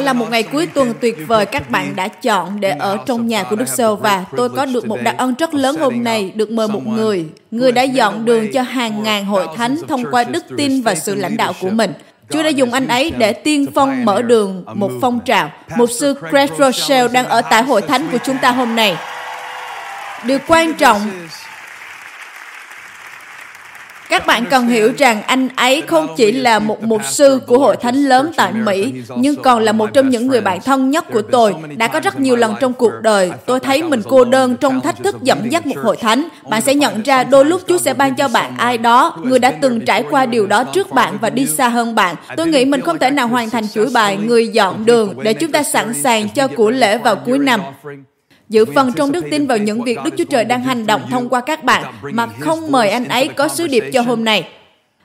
Là một ngày cuối tuần tuyệt vời các bạn đã chọn để ở trong nhà của Đức Sơ và tôi có được một đặc ân rất lớn hôm nay được mời một người. Người đã dọn đường cho hàng ngàn hội thánh thông qua đức tin và sự lãnh đạo của mình. Chúa đã dùng anh ấy để tiên phong mở đường một phong trào. Mục sư Craig Rochelle đang ở tại hội thánh của chúng ta hôm nay. Điều quan trọng các bạn cần hiểu rằng anh ấy không chỉ là một mục sư của hội thánh lớn tại Mỹ, nhưng còn là một trong những người bạn thân nhất của tôi. Đã có rất nhiều lần trong cuộc đời, tôi thấy mình cô đơn trong thách thức dẫn dắt một hội thánh. Bạn sẽ nhận ra đôi lúc Chúa sẽ ban cho bạn ai đó, người đã từng trải qua điều đó trước bạn và đi xa hơn bạn. Tôi nghĩ mình không thể nào hoàn thành chuỗi bài Người dọn đường để chúng ta sẵn sàng cho của lễ vào cuối năm giữ phần trong đức tin vào những việc Đức Chúa Trời đang hành động thông qua các bạn mà không mời anh ấy có sứ điệp cho hôm nay.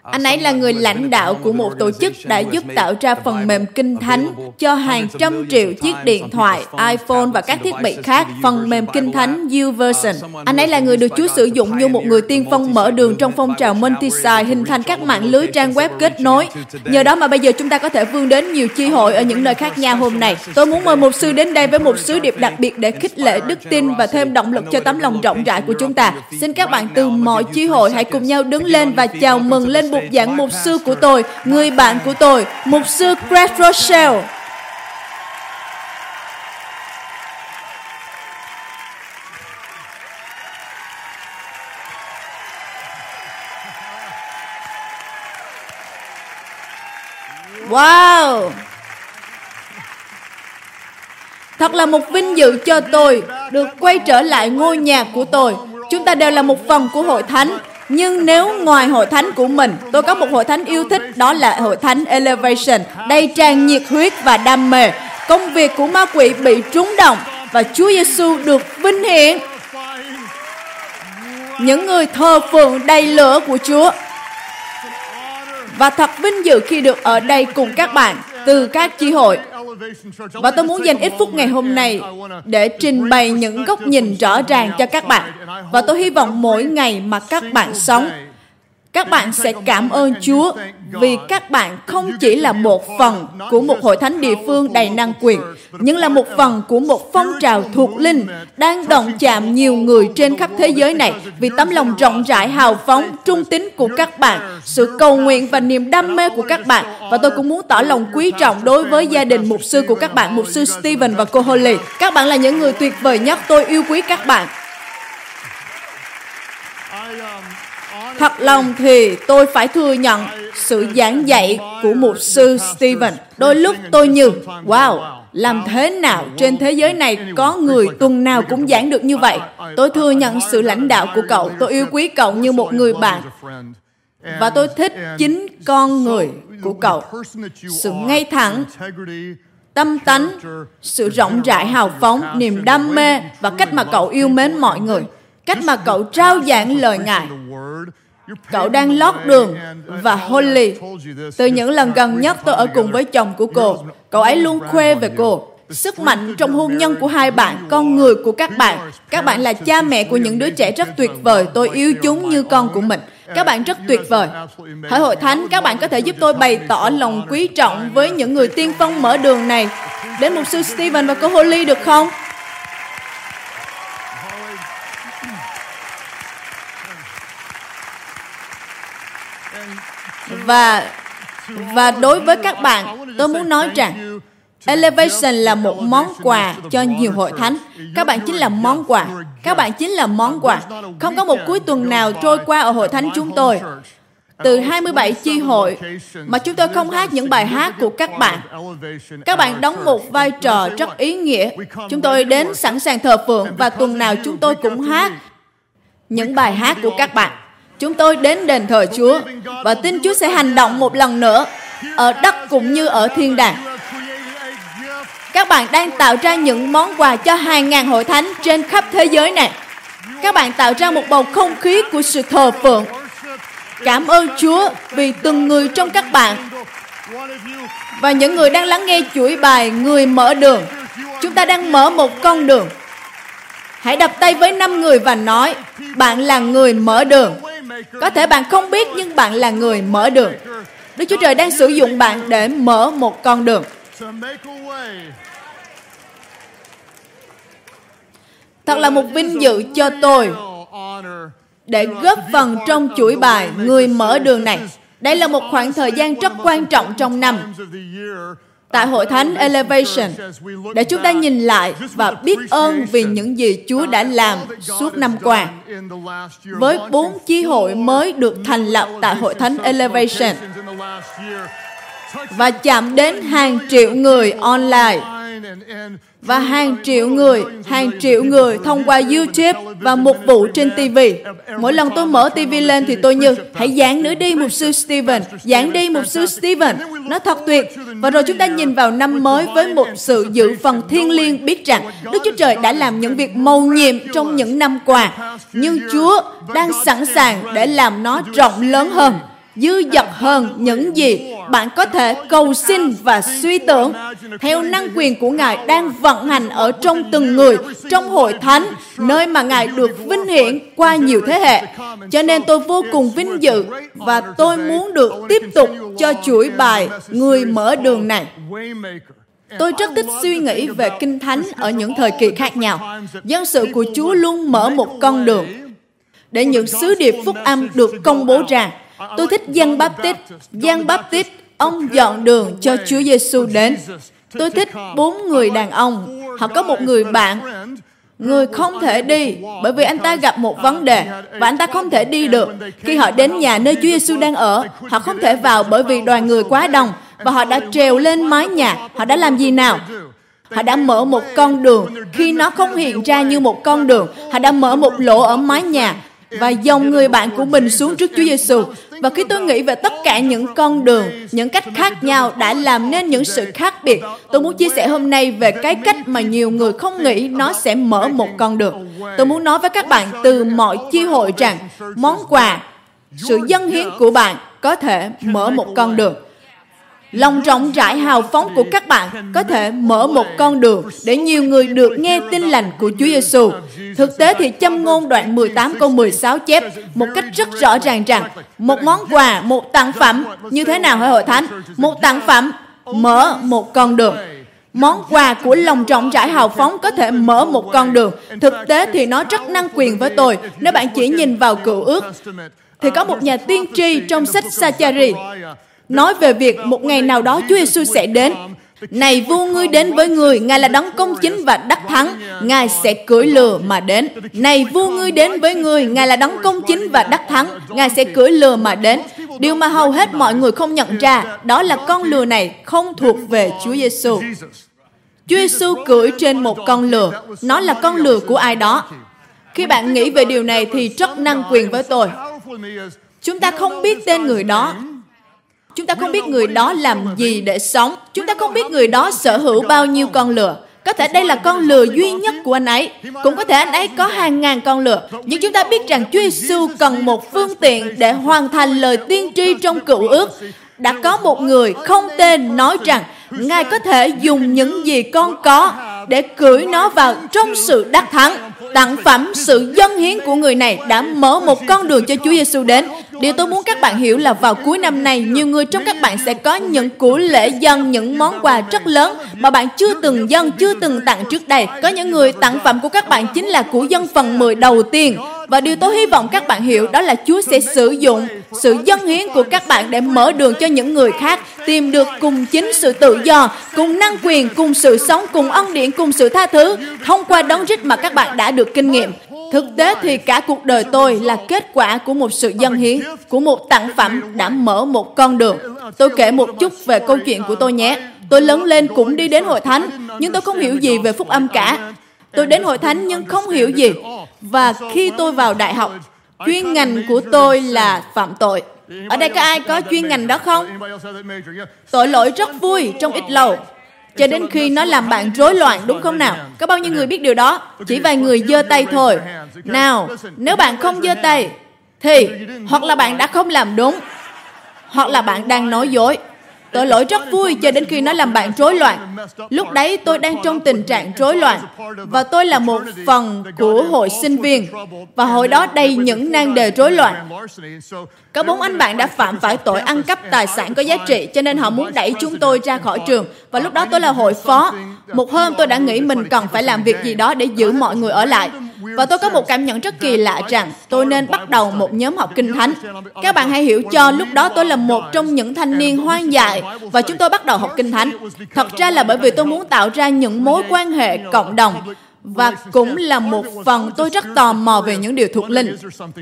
Anh ấy là người lãnh đạo của một tổ chức đã giúp tạo ra phần mềm kinh thánh cho hàng trăm triệu chiếc điện thoại, iPhone và các thiết bị khác, phần mềm kinh thánh YouVersion. Anh ấy là người được Chúa sử dụng như một người tiên phong mở đường trong phong trào Multisite hình thành các mạng lưới trang web kết nối. Nhờ đó mà bây giờ chúng ta có thể vươn đến nhiều chi hội ở những nơi khác nhau hôm nay. Tôi muốn mời một sư đến đây với một sứ điệp đặc biệt để khích lệ đức tin và thêm động lực cho tấm lòng rộng rãi của chúng ta. Xin các bạn từ mọi chi hội hãy cùng nhau đứng lên và chào mừng lên bục giảng mục sư của tôi, người bạn của tôi, mục sư Craig Rochelle. Wow! Thật là một vinh dự cho tôi được quay trở lại ngôi nhà của tôi. Chúng ta đều là một phần của hội thánh nhưng nếu ngoài hội thánh của mình, tôi có một hội thánh yêu thích, đó là hội thánh Elevation, đầy tràn nhiệt huyết và đam mê. Công việc của ma quỷ bị trúng động và Chúa Giêsu được vinh hiển. Những người thờ phượng đầy lửa của Chúa. Và thật vinh dự khi được ở đây cùng các bạn từ các chi hội và tôi muốn dành ít phút ngày hôm nay để trình bày những góc nhìn rõ ràng cho các bạn. Và tôi hy vọng mỗi ngày mà các bạn sống, các bạn sẽ cảm ơn Chúa vì các bạn không chỉ là một phần của một hội thánh địa phương đầy năng quyền, nhưng là một phần của một phong trào thuộc linh đang động chạm nhiều người trên khắp thế giới này vì tấm lòng rộng rãi hào phóng, trung tín của các bạn, sự cầu nguyện và niềm đam mê của các bạn. Và tôi cũng muốn tỏ lòng quý trọng đối với gia đình mục sư của các bạn, mục sư Steven và cô Holly. Các bạn là những người tuyệt vời nhất, tôi yêu quý các bạn. Um, Thật lòng thì tôi phải thừa nhận sự giảng dạy của mục sư Stephen. Đôi lúc tôi như, wow, làm thế nào trên thế giới này có người tuần nào cũng giảng được như vậy? Tôi thừa nhận sự lãnh đạo của cậu. Tôi yêu quý cậu như một người bạn. Và tôi thích chính con người của cậu. Sự ngay thẳng, tâm tánh, sự rộng rãi hào phóng, niềm đam mê và cách mà cậu yêu mến mọi người. Cách mà cậu trao giảng lời Ngài Cậu đang lót đường và Holly. Từ những lần gần nhất tôi ở cùng với chồng của cô, cậu ấy luôn khoe về cô. Sức mạnh trong hôn nhân của hai bạn, con người của các bạn. Các bạn là cha mẹ của những đứa trẻ rất tuyệt vời. Tôi yêu chúng như con của mình. Các bạn rất tuyệt vời. Hỏi hội thánh, các bạn có thể giúp tôi bày tỏ lòng quý trọng với những người tiên phong mở đường này đến mục sư Stephen và cô Holly được không? Và và đối với các bạn, tôi muốn nói rằng Elevation là một món quà cho nhiều hội thánh. Các bạn chính là món quà. Các bạn chính là món quà. Không có một cuối tuần nào trôi qua ở hội thánh chúng tôi từ 27 chi hội mà chúng tôi không hát những bài hát của các bạn. Các bạn đóng một vai trò rất ý nghĩa. Chúng tôi đến sẵn sàng thờ phượng và tuần nào chúng tôi cũng hát những bài hát của các bạn. Chúng tôi đến đền thờ Chúa và tin Chúa sẽ hành động một lần nữa ở đất cũng như ở thiên đàng. Các bạn đang tạo ra những món quà cho hàng ngàn hội thánh trên khắp thế giới này. Các bạn tạo ra một bầu không khí của sự thờ phượng. Cảm ơn Chúa vì từng người trong các bạn và những người đang lắng nghe chuỗi bài Người mở đường. Chúng ta đang mở một con đường. Hãy đập tay với năm người và nói, bạn là người mở đường. Có thể bạn không biết, nhưng bạn là người mở đường. Đức Chúa Trời đang sử dụng bạn để mở một con đường. Thật là một vinh dự cho tôi để góp phần trong chuỗi bài Người mở đường này. Đây là một khoảng thời gian rất quan trọng trong năm tại hội thánh Elevation, để chúng ta nhìn lại và biết ơn vì những gì Chúa đã làm suốt năm qua. Với bốn chi hội mới được thành lập tại hội thánh Elevation và chạm đến hàng triệu người online và hàng triệu người, hàng triệu người thông qua YouTube và mục vụ trên TV. Mỗi lần tôi mở TV lên thì tôi như, hãy giảng nữa đi mục sư Stephen, giảng đi mục sư Stephen. Nó thật tuyệt. Và rồi chúng ta nhìn vào năm mới với một sự dự phần thiên liêng biết rằng Đức Chúa Trời đã làm những việc mầu nhiệm trong những năm qua. Nhưng Chúa đang sẵn sàng để làm nó rộng lớn hơn dư dật hơn những gì bạn có thể cầu xin và suy tưởng theo năng quyền của Ngài đang vận hành ở trong từng người, trong hội thánh, nơi mà Ngài được vinh hiển qua nhiều thế hệ. Cho nên tôi vô cùng vinh dự và tôi muốn được tiếp tục cho chuỗi bài Người mở đường này. Tôi rất thích suy nghĩ về Kinh Thánh ở những thời kỳ khác nhau. Dân sự của Chúa luôn mở một con đường để những sứ điệp phúc âm được công bố ra Tôi thích Giăng Baptist. Giăng Baptist, ông dọn đường cho Chúa Giêsu đến. Tôi thích bốn người đàn ông. Họ có một người bạn người không thể đi bởi vì anh ta gặp một vấn đề và anh ta không thể đi được. Khi họ đến nhà nơi Chúa Giêsu đang ở, họ không thể vào bởi vì đoàn người quá đông và họ đã trèo lên mái nhà. Họ đã làm gì nào? Họ đã mở một con đường. Khi nó không hiện ra như một con đường, họ đã mở một lỗ ở mái nhà và dòng người bạn của mình xuống trước Chúa Giêsu. Và khi tôi nghĩ về tất cả những con đường, những cách khác nhau đã làm nên những sự khác biệt, tôi muốn chia sẻ hôm nay về cái cách mà nhiều người không nghĩ nó sẽ mở một con đường. Tôi muốn nói với các bạn từ mọi chi hội rằng món quà, sự dân hiến của bạn có thể mở một con đường. Lòng rộng rãi hào phóng của các bạn có thể mở một con đường để nhiều người được nghe tin lành của Chúa Giêsu. Thực tế thì châm ngôn đoạn 18 câu 16 chép một cách rất rõ ràng rằng một món quà, một tặng phẩm như thế nào hỡi hội thánh? Một tặng phẩm mở một con đường. Món quà của lòng rộng rãi hào phóng có thể mở một con đường. Thực tế thì nó rất năng quyền với tôi. Nếu bạn chỉ nhìn vào cựu ước, thì có một nhà tiên tri trong sách Sachari nói về việc một ngày nào đó Chúa Giêsu sẽ đến. Này vua ngươi đến với người, Ngài là đấng công chính và đắc thắng, Ngài sẽ cưỡi lừa mà đến. Này vua ngươi đến với người, Ngài là đấng công chính và đắc thắng, Ngài sẽ cưỡi lừa mà đến. Điều mà hầu hết mọi người không nhận ra, đó là con lừa này không thuộc về Chúa Giêsu. Chúa Giêsu cưỡi trên một con lừa, nó là con lừa của ai đó. Khi bạn nghĩ về điều này thì rất năng quyền với tôi. Chúng ta không biết tên người đó, Chúng ta không biết người đó làm gì để sống. Chúng ta không biết người đó sở hữu bao nhiêu con lừa. Có thể đây là con lừa duy nhất của anh ấy. Cũng có thể anh ấy có hàng ngàn con lừa. Nhưng chúng ta biết rằng Chúa Giêsu cần một phương tiện để hoàn thành lời tiên tri trong cựu ước. Đã có một người không tên nói rằng Ngài có thể dùng những gì con có để cưỡi nó vào trong sự đắc thắng. Tặng phẩm sự dân hiến của người này đã mở một con đường cho Chúa Giêsu đến. Điều tôi muốn các bạn hiểu là vào cuối năm này, nhiều người trong các bạn sẽ có những củ lễ dân, những món quà rất lớn mà bạn chưa từng dân, chưa từng tặng trước đây. Có những người tặng phẩm của các bạn chính là củ dân phần 10 đầu tiên. Và điều tôi hy vọng các bạn hiểu đó là Chúa sẽ sử dụng sự dân hiến của các bạn để mở đường cho những người khác tìm được cùng chính sự tự do, cùng năng quyền, cùng sự sống, cùng ân điển, cùng sự tha thứ thông qua đấng rít mà các bạn đã được kinh nghiệm. Thực tế thì cả cuộc đời tôi là kết quả của một sự dân hiến, của một tặng phẩm đã mở một con đường. Tôi kể một chút về câu chuyện của tôi nhé. Tôi lớn lên cũng đi đến hội thánh, nhưng tôi không hiểu gì về phúc âm cả. Tôi đến hội thánh nhưng không hiểu gì. Và khi tôi vào đại học, chuyên ngành của tôi là phạm tội. Ở đây có ai có chuyên ngành đó không? Tội lỗi rất vui trong ít lâu cho đến khi nó làm bạn rối loạn đúng không nào? Có bao nhiêu người biết điều đó? Chỉ vài người giơ tay thôi. Nào, nếu bạn không giơ tay thì hoặc là bạn đã không làm đúng hoặc là bạn đang nói dối. Tội lỗi rất vui cho đến khi nó làm bạn rối loạn. Lúc đấy tôi đang trong tình trạng rối loạn và tôi là một phần của hội sinh viên và hội đó đầy những nan đề rối loạn. Có bốn anh bạn đã phạm phải tội ăn cắp tài sản có giá trị, cho nên họ muốn đẩy chúng tôi ra khỏi trường và lúc đó tôi là hội phó. Một hôm tôi đã nghĩ mình cần phải làm việc gì đó để giữ mọi người ở lại và tôi có một cảm nhận rất kỳ lạ rằng tôi nên bắt đầu một nhóm học kinh thánh. Các bạn hãy hiểu cho lúc đó tôi là một trong những thanh niên hoang dại và chúng tôi bắt đầu học kinh thánh. Thật ra là bởi vì tôi muốn tạo ra những mối quan hệ cộng đồng và cũng là một phần tôi rất tò mò về những điều thuộc linh.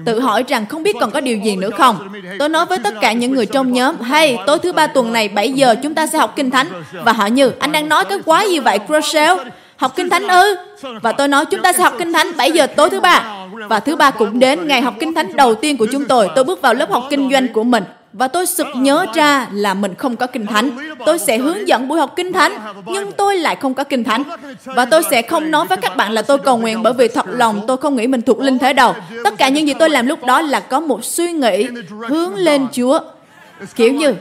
Tự hỏi rằng không biết còn có điều gì nữa không. Tôi nói với tất cả những người trong nhóm, hey, tối thứ ba tuần này 7 giờ chúng ta sẽ học kinh thánh. Và họ như, anh đang nói cái quái gì vậy, Crossell? Học kinh thánh ư? Và tôi nói chúng ta sẽ học kinh thánh 7 giờ tối thứ ba. Và thứ ba cũng đến ngày học kinh thánh đầu tiên của chúng tôi. Tôi bước vào lớp học kinh doanh của mình. Và tôi sực nhớ ra là mình không có kinh thánh. Tôi sẽ hướng dẫn buổi học kinh thánh, nhưng tôi lại không có kinh thánh. Và tôi sẽ không nói với các bạn là tôi cầu nguyện bởi vì thật lòng tôi không nghĩ mình thuộc linh thế đâu. Tất cả những gì tôi làm lúc đó là có một suy nghĩ hướng lên Chúa. Kiểu như,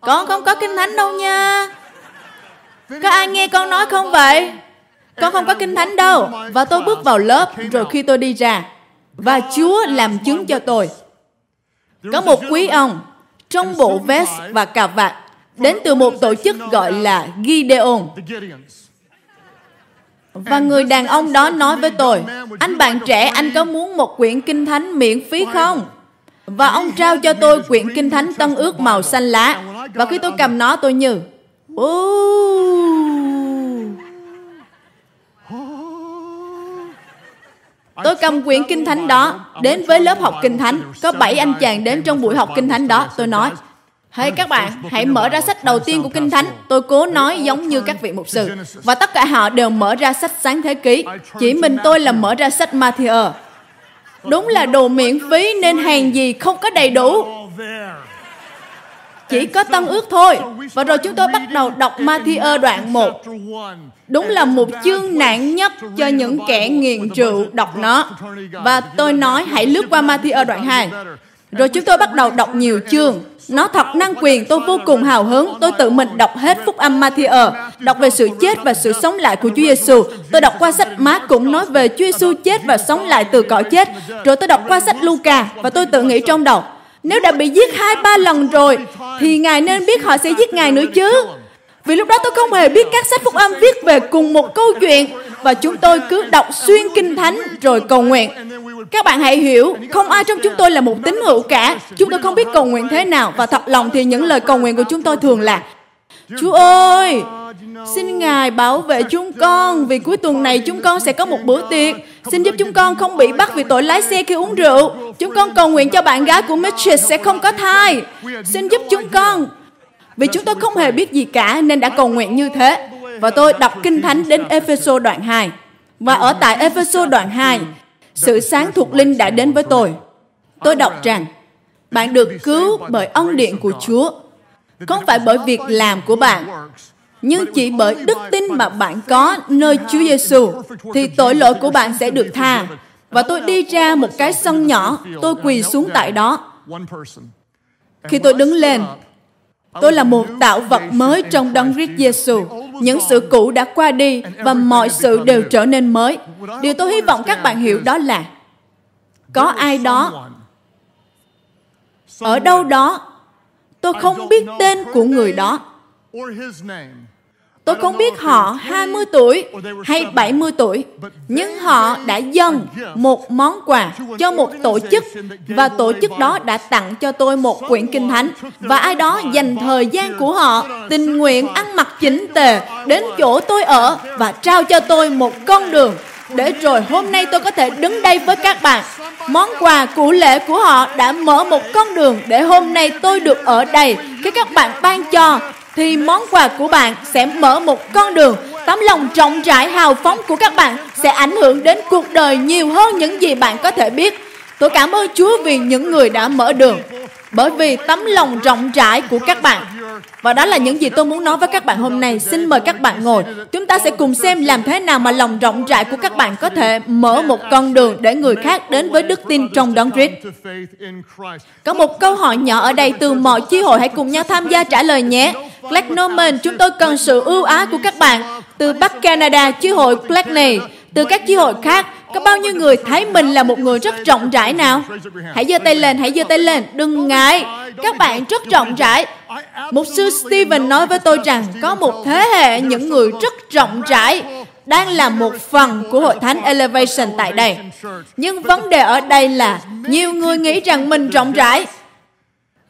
con không có kinh thánh đâu nha. Có ai nghe con nói không vậy? Con không có kinh thánh đâu. Và tôi bước vào lớp rồi khi tôi đi ra. Và Chúa làm chứng cho tôi. Có một quý ông trong bộ vest và cà vạt đến từ một tổ chức gọi là Gideon. Và người đàn ông đó nói với tôi, anh bạn trẻ, anh có muốn một quyển kinh thánh miễn phí không? Và ông trao cho tôi quyển kinh thánh tân ước màu xanh lá. Và khi tôi cầm nó tôi như, Tôi cầm quyển kinh thánh đó đến với lớp học kinh thánh. Có bảy anh chàng đến trong buổi học kinh thánh đó. Tôi nói, Hãy hey, các bạn, hãy mở ra sách đầu tiên của Kinh Thánh. Tôi cố nói giống như các vị mục sư. Và tất cả họ đều mở ra sách sáng thế ký. Chỉ mình tôi là mở ra sách Matthew. Đúng là đồ miễn phí nên hàng gì không có đầy đủ chỉ có tân ước thôi. Và rồi chúng tôi bắt đầu đọc Matthew đoạn 1. Đúng là một chương nạn nhất cho những kẻ nghiện rượu đọc nó. Và tôi nói hãy lướt qua Matthew đoạn 2. Rồi chúng tôi bắt đầu đọc nhiều chương. Nó thật năng quyền, tôi vô cùng hào hứng. Tôi tự mình đọc hết phúc âm Matthew, đọc về sự chết và sự sống lại của Chúa Giêsu. Tôi đọc qua sách Má cũng nói về Chúa Giêsu chết và sống lại từ cõi chết. Rồi tôi đọc qua sách Luca và tôi tự nghĩ trong đầu, nếu đã bị giết hai ba lần rồi, thì Ngài nên biết họ sẽ giết Ngài nữa chứ. Vì lúc đó tôi không hề biết các sách phúc âm viết về cùng một câu chuyện và chúng tôi cứ đọc xuyên kinh thánh rồi cầu nguyện. Các bạn hãy hiểu, không ai trong chúng tôi là một tín hữu cả. Chúng tôi không biết cầu nguyện thế nào và thật lòng thì những lời cầu nguyện của chúng tôi thường là Chúa ơi, xin Ngài bảo vệ chúng con vì cuối tuần này chúng con sẽ có một bữa tiệc. Xin giúp chúng con không bị bắt vì tội lái xe khi uống rượu. Chúng con cầu nguyện cho bạn gái của Mitchell sẽ không có thai. Xin giúp chúng con. Vì chúng tôi không hề biết gì cả nên đã cầu nguyện như thế. Và tôi đọc kinh thánh đến Epheso đoạn 2. Và ở tại Epheso đoạn 2, sự sáng thuộc linh đã đến với tôi. Tôi đọc rằng, bạn được cứu bởi ân điện của Chúa không phải bởi việc làm của bạn nhưng chỉ bởi đức tin mà bạn có nơi Chúa Giêsu thì tội lỗi của bạn sẽ được tha. Và tôi đi ra một cái sân nhỏ, tôi quỳ xuống tại đó. Khi tôi đứng lên, tôi là một tạo vật mới trong Đấng Christ Giêsu. Những sự cũ đã qua đi và mọi sự đều trở nên mới. Điều tôi hy vọng các bạn hiểu đó là có ai đó ở đâu đó Tôi không biết tên của người đó. Tôi không biết họ 20 tuổi hay 70 tuổi, nhưng họ đã dâng một món quà cho một tổ chức và tổ chức đó đã tặng cho tôi một quyển kinh thánh và ai đó dành thời gian của họ tình nguyện ăn mặc chỉnh tề đến chỗ tôi ở và trao cho tôi một con đường để rồi hôm nay tôi có thể đứng đây với các bạn. Món quà cụ lễ của họ đã mở một con đường để hôm nay tôi được ở đây. Khi các bạn ban cho, thì món quà của bạn sẽ mở một con đường. Tấm lòng rộng rãi hào phóng của các bạn sẽ ảnh hưởng đến cuộc đời nhiều hơn những gì bạn có thể biết. Tôi cảm ơn Chúa vì những người đã mở đường. Bởi vì tấm lòng rộng rãi của các bạn Và đó là những gì tôi muốn nói với các bạn hôm nay. Xin mời các bạn ngồi. Chúng ta sẽ cùng xem làm thế nào mà lòng rộng rãi của các bạn có thể mở một con đường để người khác đến với đức tin trong đấng Christ. Có một câu hỏi nhỏ ở đây từ mọi chi hội hãy cùng nhau tham gia trả lời nhé. Black Norman, chúng tôi cần sự ưu ái của các bạn. Từ Bắc Canada, chi hội Black này, từ các chi hội khác, có bao nhiêu người thấy mình là một người rất rộng rãi nào? Hãy giơ tay lên, hãy giơ tay lên, đừng ngại. Các bạn rất rộng rãi. Mục sư Stephen nói với tôi rằng có một thế hệ những người rất rộng rãi đang là một phần của hội thánh Elevation tại đây. Nhưng vấn đề ở đây là nhiều người nghĩ rằng mình rộng rãi,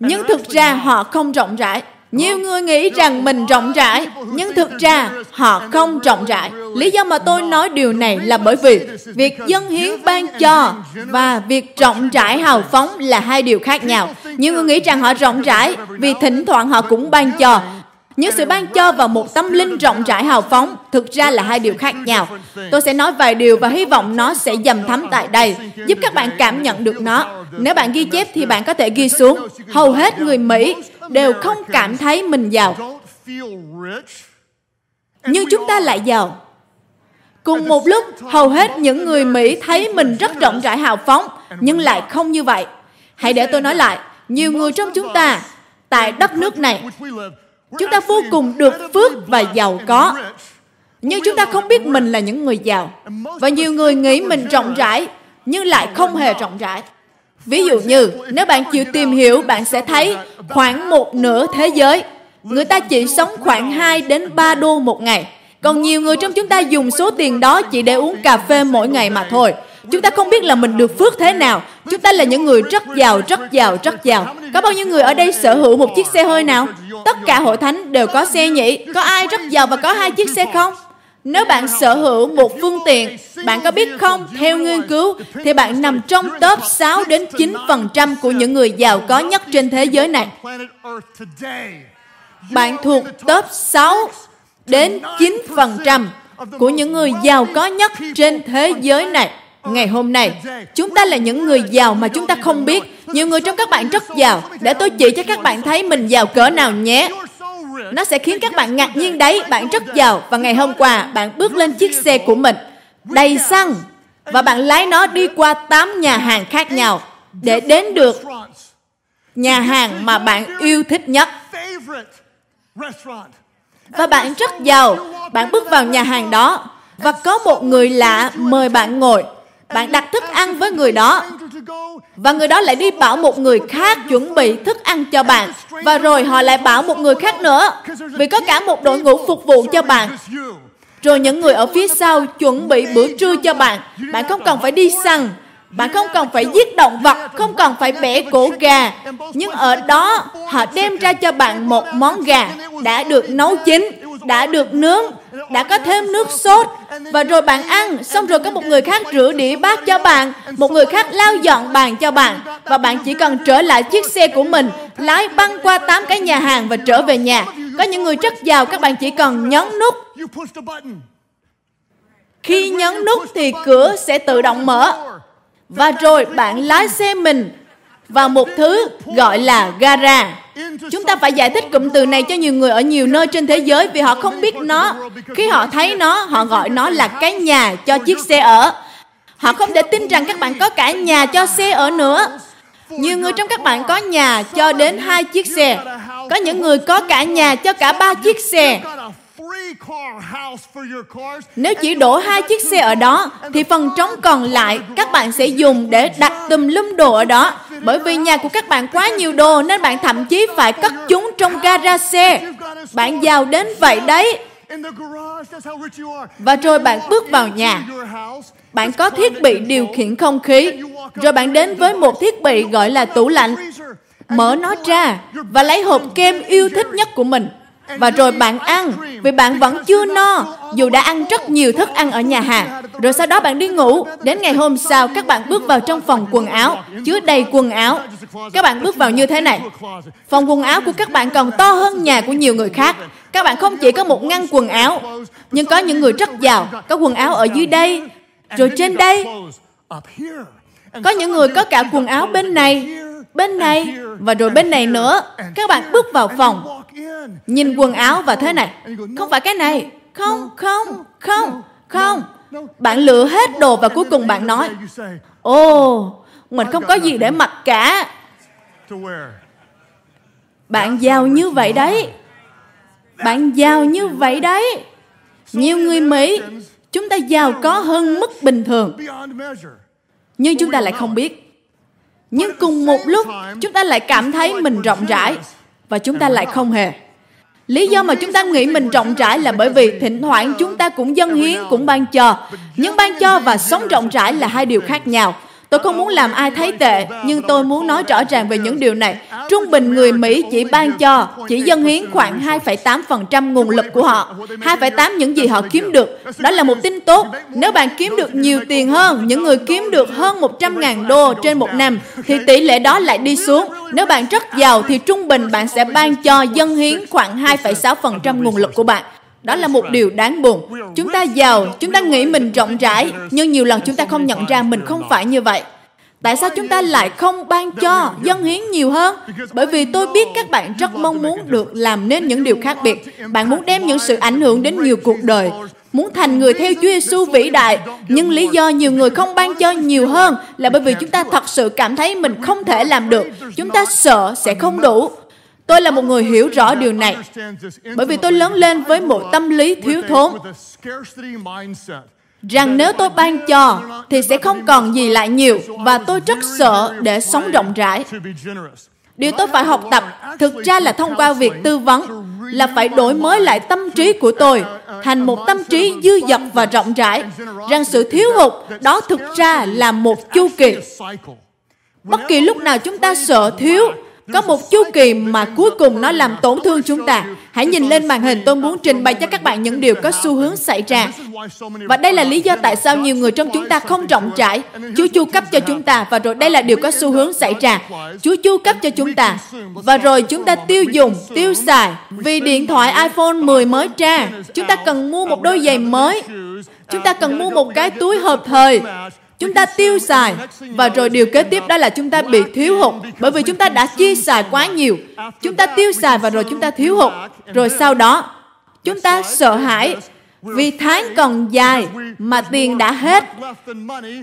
nhưng thực ra họ không rộng rãi. Nhiều người nghĩ rằng mình rộng rãi, nhưng thực ra họ không rộng rãi. Lý do mà tôi nói điều này là bởi vì việc dân hiến ban cho và việc rộng rãi hào phóng là hai điều khác nhau. Nhiều người nghĩ rằng họ rộng rãi vì thỉnh thoảng họ cũng ban cho, những sự ban cho và một tâm linh rộng rãi hào phóng thực ra là hai điều khác nhau. Tôi sẽ nói vài điều và hy vọng nó sẽ dầm thấm tại đây, giúp các bạn cảm nhận được nó. Nếu bạn ghi chép thì bạn có thể ghi xuống. Hầu hết người Mỹ đều không cảm thấy mình giàu. Nhưng chúng ta lại giàu. Cùng một lúc, hầu hết những người Mỹ thấy mình rất rộng rãi hào phóng, nhưng lại không như vậy. Hãy để tôi nói lại, nhiều người trong chúng ta tại đất nước này Chúng ta vô cùng được phước và giàu có. Nhưng chúng ta không biết mình là những người giàu. Và nhiều người nghĩ mình rộng rãi, nhưng lại không hề rộng rãi. Ví dụ như, nếu bạn chịu tìm hiểu, bạn sẽ thấy khoảng một nửa thế giới, người ta chỉ sống khoảng 2 đến 3 đô một ngày. Còn nhiều người trong chúng ta dùng số tiền đó chỉ để uống cà phê mỗi ngày mà thôi. Chúng ta không biết là mình được phước thế nào. Chúng ta là những người rất giàu, rất giàu, rất giàu. Có bao nhiêu người ở đây sở hữu một chiếc xe hơi nào? Tất cả hội thánh đều có xe nhỉ? Có ai rất giàu và có hai chiếc xe không? Nếu bạn sở hữu một phương tiện, bạn có biết không, theo nghiên cứu, thì bạn nằm trong top 6 đến 9% của những người giàu có nhất trên thế giới này. Bạn thuộc top 6 đến 9% của những người giàu có nhất trên thế giới này ngày hôm nay. Chúng ta là những người giàu mà chúng ta không biết. Nhiều người trong các bạn rất giàu. Để tôi chỉ cho các bạn thấy mình giàu cỡ nào nhé. Nó sẽ khiến các bạn ngạc nhiên đấy. Bạn rất giàu và ngày hôm qua, bạn bước lên chiếc xe của mình đầy xăng và bạn lái nó đi qua 8 nhà hàng khác nhau để đến được nhà hàng mà bạn yêu thích nhất. Và bạn rất giàu. Bạn bước vào nhà hàng đó và có một người lạ mời bạn ngồi bạn đặt thức ăn với người đó. Và người đó lại đi bảo một người khác chuẩn bị thức ăn cho bạn. Và rồi họ lại bảo một người khác nữa, vì có cả một đội ngũ phục vụ cho bạn. Rồi những người ở phía sau chuẩn bị bữa trưa cho bạn. Bạn không cần phải đi săn, bạn không cần phải giết động vật, không cần phải bẻ cổ gà. Nhưng ở đó, họ đem ra cho bạn một món gà đã được nấu chín, đã được nướng đã có thêm nước sốt. Và rồi bạn ăn, xong rồi có một người khác rửa đĩa bát cho bạn. Một người khác lau dọn bàn cho bạn. Và bạn chỉ cần trở lại chiếc xe của mình, lái băng qua tám cái nhà hàng và trở về nhà. Có những người rất giàu, các bạn chỉ cần nhấn nút. Khi nhấn nút thì cửa sẽ tự động mở. Và rồi bạn lái xe mình vào một thứ gọi là gara. Chúng ta phải giải thích cụm từ này cho nhiều người ở nhiều nơi trên thế giới vì họ không biết nó. Khi họ thấy nó, họ gọi nó là cái nhà cho chiếc xe ở. Họ không thể tin rằng các bạn có cả nhà cho xe ở nữa. Nhiều người trong các bạn có nhà cho đến hai chiếc xe. Có những người có cả nhà cho cả ba chiếc xe. Nếu chỉ đổ hai chiếc xe ở đó, thì phần trống còn lại các bạn sẽ dùng để đặt tùm lum đồ ở đó. Bởi vì nhà của các bạn quá nhiều đồ nên bạn thậm chí phải cất chúng trong gara xe. Bạn giàu đến vậy đấy. Và rồi bạn bước vào nhà. Bạn có thiết bị điều khiển không khí. Rồi bạn đến với một thiết bị gọi là tủ lạnh. Mở nó ra và lấy hộp kem yêu thích nhất của mình và rồi bạn ăn, vì bạn vẫn chưa no, dù đã ăn rất nhiều thức ăn ở nhà hàng. Rồi sau đó bạn đi ngủ, đến ngày hôm sau, các bạn bước vào trong phòng quần áo, chứa đầy quần áo. Các bạn bước vào như thế này. Phòng quần áo của các bạn còn to hơn nhà của nhiều người khác. Các bạn không chỉ có một ngăn quần áo, nhưng có những người rất giàu. Có quần áo ở dưới đây, rồi trên đây. Có những người có cả quần áo bên này bên này, và rồi bên này nữa. Các bạn bước vào phòng nhìn quần áo và thế này. Không phải cái này. Không không không không. Bạn lựa hết đồ và cuối cùng bạn nói ồ mình không có gì để mặc cả. bạn giàu như vậy đấy. bạn giàu như vậy đấy. nhiều người mỹ chúng ta giàu có hơn mức bình thường. nhưng chúng ta lại không biết. Nhưng cùng một lúc chúng ta lại cảm thấy mình rộng rãi và chúng ta lại không hề lý do mà chúng ta nghĩ mình rộng rãi là bởi vì thỉnh thoảng chúng ta cũng dâng hiến, cũng ban cho. Nhưng ban cho và sống rộng rãi là hai điều khác nhau. Tôi không muốn làm ai thấy tệ, nhưng tôi muốn nói rõ ràng về những điều này. Trung bình người Mỹ chỉ ban cho, chỉ dân hiến khoảng 2,8% nguồn lực của họ. 2,8 những gì họ kiếm được. Đó là một tin tốt. Nếu bạn kiếm được nhiều tiền hơn, những người kiếm được hơn 100.000 đô trên một năm, thì tỷ lệ đó lại đi xuống. Nếu bạn rất giàu, thì trung bình bạn sẽ ban cho dân hiến khoảng 2,6% nguồn lực của bạn. Đó là một điều đáng buồn. Chúng ta giàu, chúng ta nghĩ mình rộng rãi, nhưng nhiều lần chúng ta không nhận ra mình không phải như vậy. Tại sao chúng ta lại không ban cho, dân hiến nhiều hơn? Bởi vì tôi biết các bạn rất mong muốn được làm nên những điều khác biệt. Bạn muốn đem những sự ảnh hưởng đến nhiều cuộc đời, muốn thành người theo Chúa Giêsu vĩ đại, nhưng lý do nhiều người không ban cho nhiều hơn là bởi vì chúng ta thật sự cảm thấy mình không thể làm được. Chúng ta sợ sẽ không đủ. Tôi là một người hiểu rõ điều này, bởi vì tôi lớn lên với một tâm lý thiếu thốn, rằng nếu tôi ban cho thì sẽ không còn gì lại nhiều và tôi rất sợ để sống rộng rãi. Điều tôi phải học tập thực ra là thông qua việc tư vấn là phải đổi mới lại tâm trí của tôi thành một tâm trí dư dật và rộng rãi. rằng sự thiếu hụt đó thực ra là một chu kỳ. bất kỳ lúc nào chúng ta sợ thiếu có một chu kỳ mà cuối cùng nó làm tổn thương chúng ta. Hãy nhìn lên màn hình, tôi muốn trình bày cho các bạn những điều có xu hướng xảy ra. Và đây là lý do tại sao nhiều người trong chúng ta không rộng rãi. Chúa chu cấp cho chúng ta, và rồi đây là điều có xu hướng xảy ra. Chúa chu cấp cho chúng ta, và rồi chúng ta tiêu dùng, tiêu xài. Vì điện thoại iPhone 10 mới ra, chúng ta cần mua một đôi giày mới. Chúng ta cần mua một cái túi hợp thời chúng ta tiêu xài. Và rồi điều kế tiếp đó là chúng ta bị thiếu hụt. Bởi vì chúng ta đã chi xài quá nhiều. Chúng ta tiêu xài và rồi chúng ta thiếu hụt. Rồi sau đó, chúng ta sợ hãi vì tháng còn dài mà tiền đã hết.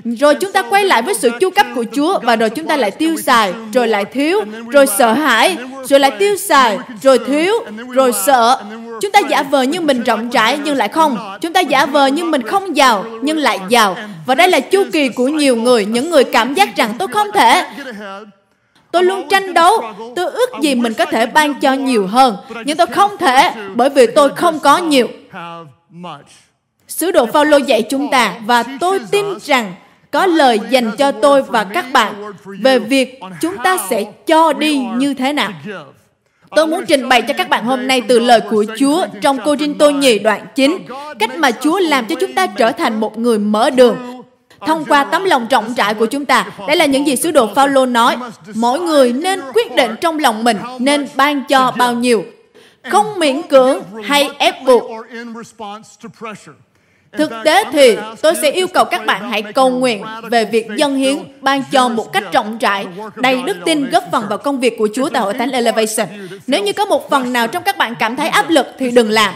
rồi chúng ta quay lại với sự chu cấp của chúa và rồi chúng ta lại tiêu xài rồi lại thiếu rồi sợ hãi rồi lại tiêu xài rồi thiếu rồi sợ. Chúng ta giả vờ như mình rộng rãi nhưng lại không. chúng ta giả vờ như mình không giàu nhưng lại giàu. Và đây là chu kỳ của nhiều người những người cảm giác rằng tôi không thể. Tôi luôn tranh đấu, tôi ước gì mình có thể ban cho nhiều hơn, nhưng tôi không thể bởi vì tôi không có nhiều. Sứ đồ Phaolô dạy chúng ta và tôi tin rằng có lời dành cho tôi và các bạn về việc chúng ta sẽ cho đi như thế nào. Tôi muốn trình bày cho các bạn hôm nay từ lời của Chúa trong Cô Trinh Tô Nhì đoạn 9, cách mà Chúa làm cho chúng ta trở thành một người mở đường, thông qua tấm lòng rộng rãi của chúng ta. Đây là những gì sứ đồ Phaolô nói. Mỗi người nên quyết định trong lòng mình nên ban cho bao nhiêu không miễn cưỡng hay ép buộc. Thực tế thì tôi sẽ yêu cầu các bạn hãy cầu nguyện về việc dân hiến ban cho một cách rộng rãi, đầy đức tin góp phần vào công việc của Chúa tại Hội Thánh Elevation. Nếu như có một phần nào trong các bạn cảm thấy áp lực thì đừng làm.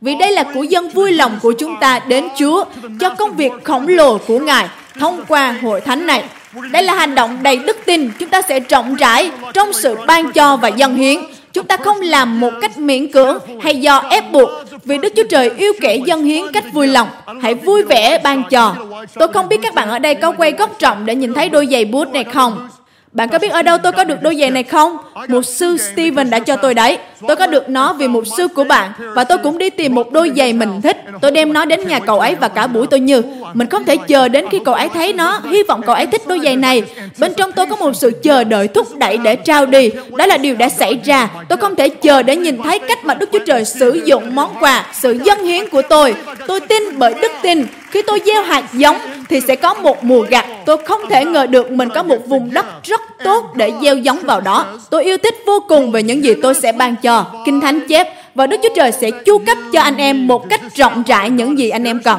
Vì đây là của dân vui lòng của chúng ta đến Chúa cho công việc khổng lồ của Ngài thông qua hội thánh này. Đây là hành động đầy đức tin, chúng ta sẽ rộng rãi trong sự ban cho và dân hiến Chúng ta không làm một cách miễn cưỡng hay do ép buộc, vì Đức Chúa Trời yêu kẻ dân hiến cách vui lòng. Hãy vui vẻ ban cho. Tôi không biết các bạn ở đây có quay góc trọng để nhìn thấy đôi giày bút này không? Bạn có biết ở đâu tôi có được đôi giày này không? Một sư Steven đã cho tôi đấy. Tôi có được nó vì một sư của bạn và tôi cũng đi tìm một đôi giày mình thích. Tôi đem nó đến nhà cậu ấy và cả buổi tôi như mình không thể chờ đến khi cậu ấy thấy nó. Hy vọng cậu ấy thích đôi giày này. Bên trong tôi có một sự chờ đợi thúc đẩy để trao đi. Đó là điều đã xảy ra. Tôi không thể chờ để nhìn thấy cách mà Đức Chúa Trời sử dụng món quà, sự dân hiến của tôi. Tôi tin bởi đức tin khi tôi gieo hạt giống thì sẽ có một mùa gặt. Tôi không thể ngờ được mình có một vùng đất rất tốt để gieo giống vào đó. Tôi yêu thích vô cùng về những gì tôi sẽ ban cho. Kinh Thánh chép và Đức Chúa Trời sẽ chu cấp cho anh em một cách rộng rãi những gì anh em cần.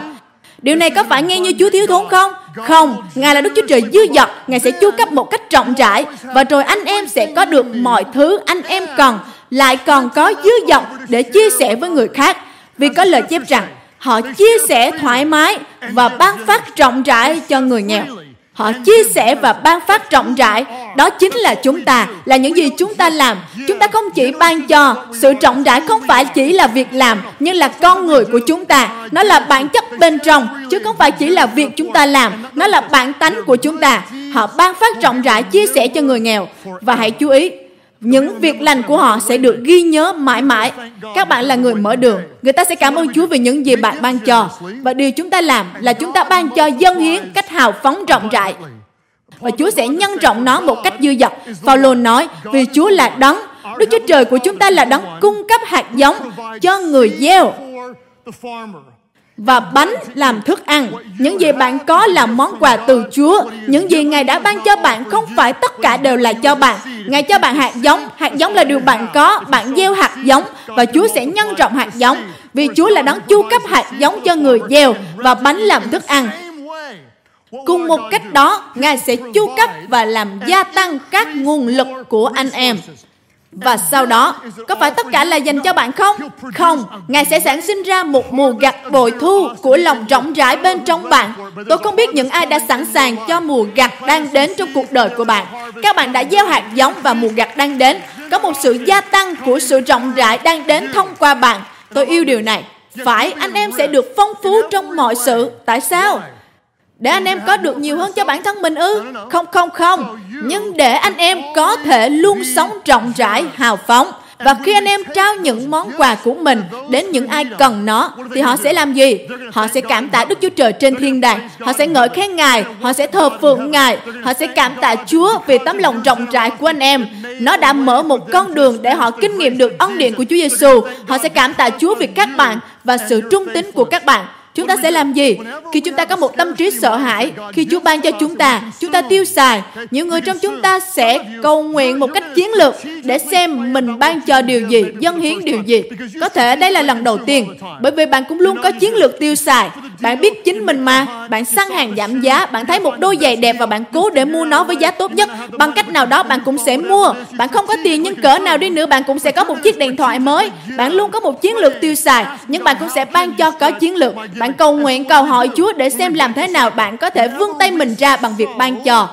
Điều này có phải nghe như Chúa thiếu thốn không? Không, Ngài là Đức Chúa Trời dư dật, Ngài sẽ chu cấp một cách rộng rãi và rồi anh em sẽ có được mọi thứ anh em cần lại còn có dư dật để chia sẻ với người khác. Vì có lời chép rằng, họ chia sẻ thoải mái và ban phát rộng rãi cho người nghèo. Họ chia sẻ và ban phát rộng rãi. Đó chính là chúng ta, là những gì chúng ta làm. Chúng ta không chỉ ban cho. Sự rộng rãi không phải chỉ là việc làm, nhưng là con người của chúng ta. Nó là bản chất bên trong, chứ không phải chỉ là việc chúng ta làm. Nó là bản tánh của chúng ta. Họ ban phát rộng rãi chia sẻ cho người nghèo. Và hãy chú ý, những việc lành của họ sẽ được ghi nhớ mãi mãi. Các bạn là người mở đường. Người ta sẽ cảm ơn Chúa vì những gì bạn ban cho. Và điều chúng ta làm là chúng ta ban cho dân hiến cách hào phóng rộng rãi. Và Chúa sẽ nhân rộng nó một cách dư dật. Phaolô nói, vì Chúa là đấng, Đức Chúa Trời của chúng ta là đấng cung cấp hạt giống cho người gieo và bánh làm thức ăn. Những gì bạn có là món quà từ Chúa. Những gì Ngài đã ban cho bạn không phải tất cả đều là cho bạn. Ngài cho bạn hạt giống. Hạt giống là điều bạn có. Bạn gieo hạt giống và Chúa sẽ nhân rộng hạt giống. Vì Chúa là đấng chu cấp hạt giống cho người gieo và bánh làm thức ăn. Cùng một cách đó, Ngài sẽ chu cấp và làm gia tăng các nguồn lực của anh em. Và sau đó, có phải tất cả là dành cho bạn không? Không, Ngài sẽ sản sinh ra một mùa gặt bội thu của lòng rộng rãi bên trong bạn. Tôi không biết những ai đã sẵn sàng cho mùa gặt đang đến trong cuộc đời của bạn. Các bạn đã gieo hạt giống và mùa gặt đang đến. Có một sự gia tăng của sự rộng rãi đang đến thông qua bạn. Tôi yêu điều này. Phải, anh em sẽ được phong phú trong mọi sự. Tại sao? Để anh em có được nhiều hơn cho bản thân mình ư? Không, không, không. Nhưng để anh em có thể luôn sống rộng rãi, hào phóng. Và khi anh em trao những món quà của mình đến những ai cần nó, thì họ sẽ làm gì? Họ sẽ cảm tạ Đức Chúa Trời trên thiên đàng. Họ sẽ ngợi khen Ngài, họ sẽ thờ phượng Ngài, họ sẽ cảm tạ Chúa vì tấm lòng rộng rãi của anh em. Nó đã mở một con đường để họ kinh nghiệm được ân điện của Chúa Giêsu. Họ sẽ cảm tạ Chúa vì các bạn và sự trung tín của các bạn. Chúng ta sẽ làm gì? Khi chúng ta có một tâm trí sợ hãi, khi Chúa ban cho chúng ta, chúng ta tiêu xài, những người trong chúng ta sẽ cầu nguyện một cách chiến lược để xem mình ban cho điều gì, dân hiến điều gì. Có thể đây là lần đầu tiên, bởi vì bạn cũng luôn có chiến lược tiêu xài. Bạn biết chính mình mà, bạn săn hàng giảm giá, bạn thấy một đôi giày đẹp và bạn cố để mua nó với giá tốt nhất. Bằng cách nào đó bạn cũng sẽ mua. Bạn không có tiền nhưng cỡ nào đi nữa bạn cũng sẽ có một chiếc điện thoại mới. Bạn luôn có một chiến lược tiêu xài, nhưng bạn cũng sẽ ban cho có chiến lược bạn cầu nguyện, cầu hỏi Chúa để xem làm thế nào bạn có thể vươn tay mình ra bằng việc ban cho.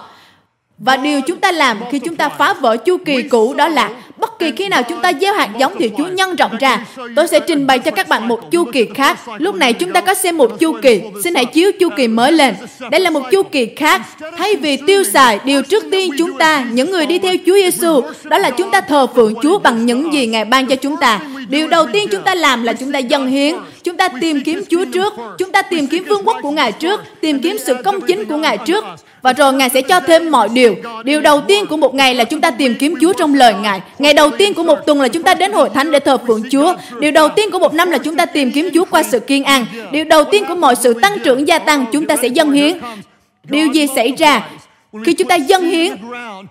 Và điều chúng ta làm khi chúng ta phá vỡ chu kỳ cũ đó là bất kỳ khi nào chúng ta gieo hạt giống thì Chúa nhân rộng ra. Tôi sẽ trình bày cho các bạn một chu kỳ khác. Lúc này chúng ta có xem một chu kỳ. Xin hãy chiếu chu kỳ mới lên. Đây là một chu kỳ khác. Thay vì tiêu xài, điều trước tiên chúng ta, những người đi theo Chúa Giêsu, đó là chúng ta thờ phượng Chúa bằng những gì Ngài ban cho chúng ta. Điều đầu tiên chúng ta làm là chúng ta dâng hiến. Chúng ta tìm kiếm Chúa trước. Chúng ta tìm kiếm vương quốc của Ngài trước. Tìm kiếm sự công chính của Ngài trước. Và rồi Ngài sẽ cho thêm mọi điều. Điều đầu tiên của một ngày là chúng ta tìm kiếm Chúa trong lời Ngài. Ngày đầu tiên của một tuần là chúng ta đến hội thánh để thờ phượng Chúa. Điều đầu tiên của một năm là chúng ta tìm kiếm Chúa qua sự kiên ăn Điều đầu tiên của mọi sự tăng trưởng gia tăng chúng ta sẽ dâng hiến. Điều gì xảy ra khi chúng ta dâng hiến,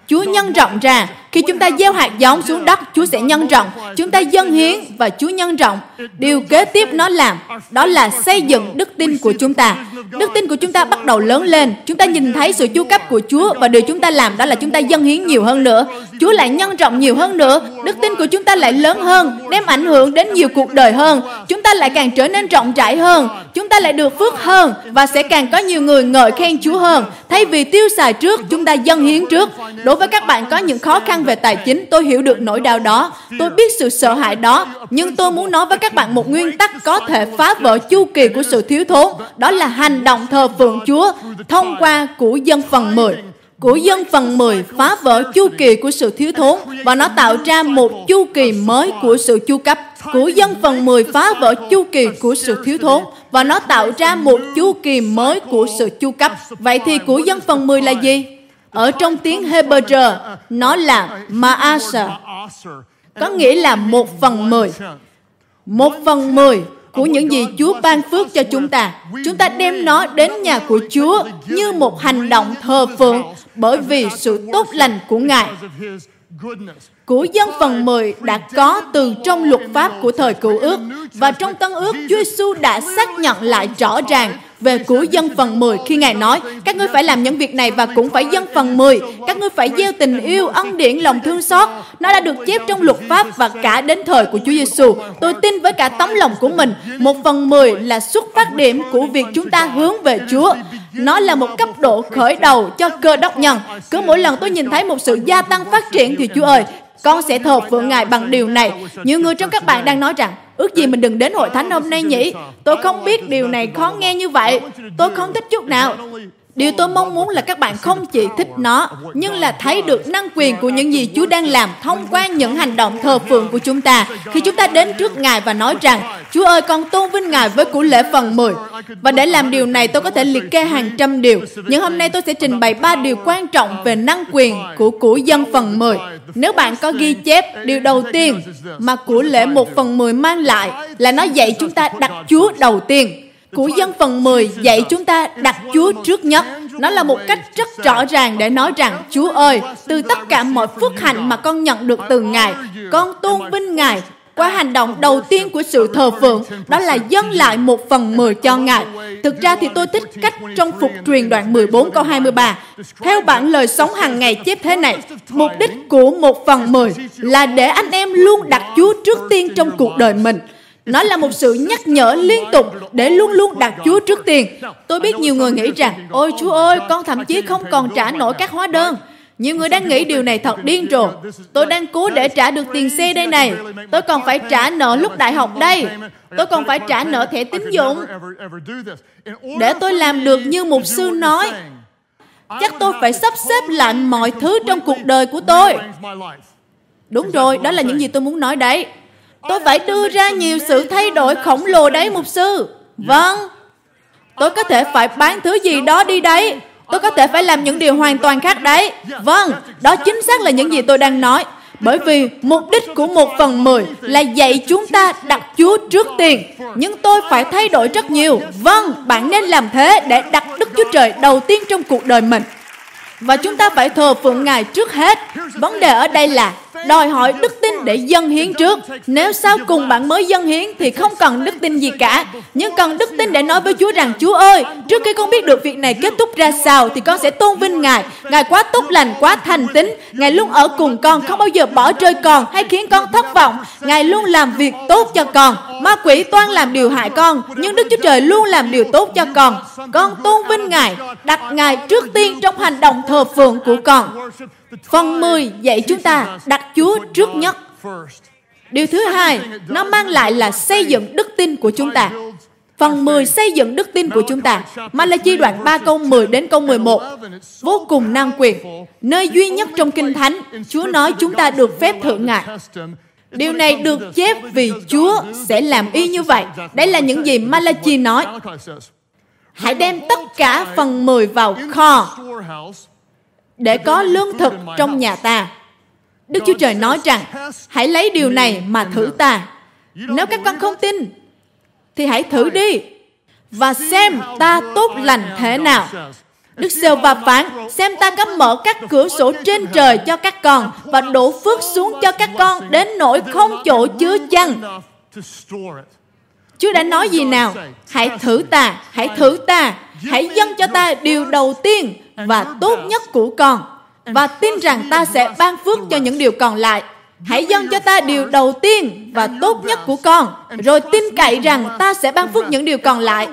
Chúa nhân rộng ra. Khi chúng ta gieo hạt giống xuống đất, Chúa sẽ nhân rộng. Chúng ta dâng hiến và Chúa nhân rộng. Điều kế tiếp nó làm, đó là xây dựng đức tin của chúng ta. Đức tin của chúng ta bắt đầu lớn lên. Chúng ta nhìn thấy sự chu cấp của Chúa và điều chúng ta làm đó là chúng ta dâng hiến nhiều hơn nữa. Chúa lại nhân rộng nhiều hơn nữa. Đức tin của chúng ta lại lớn hơn, đem ảnh hưởng đến nhiều cuộc đời hơn. Chúng ta lại càng trở nên rộng rãi hơn. Chúng ta lại được phước hơn và sẽ càng có nhiều người ngợi khen Chúa hơn. Thay vì tiêu xài trước trước, chúng ta dâng hiến trước. Đối với các bạn có những khó khăn về tài chính, tôi hiểu được nỗi đau đó. Tôi biết sự sợ hãi đó. Nhưng tôi muốn nói với các bạn một nguyên tắc có thể phá vỡ chu kỳ của sự thiếu thốn. Đó là hành động thờ phượng Chúa thông qua của dân phần 10 của dân phần 10 phá vỡ chu kỳ của sự thiếu thốn và nó tạo ra một chu kỳ mới của sự chu cấp. Của dân phần 10 phá vỡ chu kỳ của sự thiếu thốn và nó tạo ra một chu kỳ mới của sự chu cấp. Vậy thì của dân phần 10 là gì? Ở trong tiếng Hebrew, nó là Maasa, có nghĩa là một phần mười. Một phần mười của những gì Chúa ban phước cho chúng ta. Chúng ta đem nó đến nhà của Chúa như một hành động thờ phượng bởi vì sự tốt lành của Ngài. Của dân phần 10 đã có từ trong luật pháp của thời cựu ước và trong tân ước Chúa Giêsu đã xác nhận lại rõ ràng về của dân phần 10 khi Ngài nói, các ngươi phải làm những việc này và cũng phải dân phần 10. Các ngươi phải gieo tình yêu, ân điển, lòng thương xót. Nó đã được chép trong luật pháp và cả đến thời của Chúa Giêsu. Tôi tin với cả tấm lòng của mình, một phần 10 là xuất phát điểm của việc chúng ta hướng về Chúa. Nó là một cấp độ khởi đầu cho cơ đốc nhân. Cứ mỗi lần tôi nhìn thấy một sự gia tăng phát triển thì Chúa ơi, con sẽ thờ phượng Ngài bằng điều này. Nhiều người trong các bạn đang nói rằng, ước gì mình đừng đến hội thánh hôm nay nhỉ? Tôi không biết điều này khó nghe như vậy. Tôi không thích chút nào. Điều tôi mong muốn là các bạn không chỉ thích nó, nhưng là thấy được năng quyền của những gì Chúa đang làm thông qua những hành động thờ phượng của chúng ta. Khi chúng ta đến trước Ngài và nói rằng, Chúa ơi, con tôn vinh Ngài với củ lễ phần 10. Và để làm điều này, tôi có thể liệt kê hàng trăm điều. Nhưng hôm nay tôi sẽ trình bày ba điều quan trọng về năng quyền của củ dân phần 10. Nếu bạn có ghi chép, điều đầu tiên mà của lễ một phần 10 mang lại là nó dạy chúng ta đặt Chúa đầu tiên của dân phần 10 dạy chúng ta đặt Chúa trước nhất. Nó là một cách rất rõ ràng để nói rằng, Chúa ơi, từ tất cả mọi phước hạnh mà con nhận được từ Ngài, con tôn vinh Ngài qua hành động đầu tiên của sự thờ phượng, đó là dâng lại một phần mười cho Ngài. Thực ra thì tôi thích cách trong phục truyền đoạn 14 câu 23. Theo bản lời sống hàng ngày chép thế này, mục đích của một phần mười là để anh em luôn đặt Chúa trước tiên trong cuộc đời mình. Nó là một sự nhắc nhở liên tục để luôn luôn đặt Chúa trước tiền. Tôi biết nhiều người nghĩ rằng, ôi Chúa ơi, con thậm chí không còn trả nổi các hóa đơn. Nhiều người đang nghĩ điều này thật điên rồ. Tôi đang cố để trả được tiền xe đây này. Tôi còn phải trả nợ lúc đại học đây. Tôi còn phải trả nợ thẻ tín dụng. Để tôi làm được như mục sư nói, chắc tôi phải sắp xếp lại mọi thứ trong cuộc đời của tôi. Đúng rồi, đó là những gì tôi muốn nói đấy. Tôi phải đưa ra nhiều sự thay đổi khổng lồ đấy mục sư. Vâng. Tôi có thể phải bán thứ gì đó đi đấy. Tôi có thể phải làm những điều hoàn toàn khác đấy. Vâng, đó chính xác là những gì tôi đang nói. Bởi vì mục đích của một phần mười là dạy chúng ta đặt Chúa trước tiền. Nhưng tôi phải thay đổi rất nhiều. Vâng, bạn nên làm thế để đặt Đức Chúa Trời đầu tiên trong cuộc đời mình. Và chúng ta phải thờ phượng Ngài trước hết. Vấn đề ở đây là đòi hỏi đức tin để dân hiến trước. Nếu sau cùng bạn mới dân hiến thì không cần đức tin gì cả. Nhưng cần đức tin để nói với Chúa rằng Chúa ơi, trước khi con biết được việc này kết thúc ra sao thì con sẽ tôn vinh Ngài. Ngài quá tốt lành, quá thành tín. Ngài luôn ở cùng con, không bao giờ bỏ rơi con hay khiến con thất vọng. Ngài luôn làm việc tốt cho con. Ma quỷ toan làm điều hại con, nhưng Đức Chúa Trời luôn làm điều tốt cho con. Con tôn vinh Ngài, đặt Ngài trước tiên trong hành động thờ phượng của con. Phần 10 dạy chúng ta đặt Chúa trước nhất. Điều thứ hai, nó mang lại là xây dựng đức tin của chúng ta. Phần 10 xây dựng đức tin của chúng ta. Malachi đoạn 3 câu 10 đến câu 11. Vô cùng năng quyền. Nơi duy nhất trong Kinh Thánh, Chúa nói chúng ta được phép thượng ngại. Điều này được chép vì Chúa sẽ làm y như vậy. Đây là những gì Malachi nói. Hãy đem tất cả phần 10 vào kho để có lương thực trong nhà ta. Đức Chúa Trời nói rằng, hãy lấy điều này mà thử ta. Nếu các con không tin, thì hãy thử đi và xem ta tốt lành thế nào. Đức Sêu và phán, xem ta có mở các cửa sổ trên trời cho các con và đổ phước xuống cho các con đến nỗi không chỗ chứa chăng. Chúa đã nói gì nào? Hãy thử ta, hãy thử ta, hãy dâng cho ta điều đầu tiên và tốt nhất của con và tin rằng ta sẽ ban phước cho những điều còn lại. Hãy dâng cho ta điều đầu tiên và tốt nhất của con, rồi tin cậy rằng ta sẽ ban phước những điều còn lại.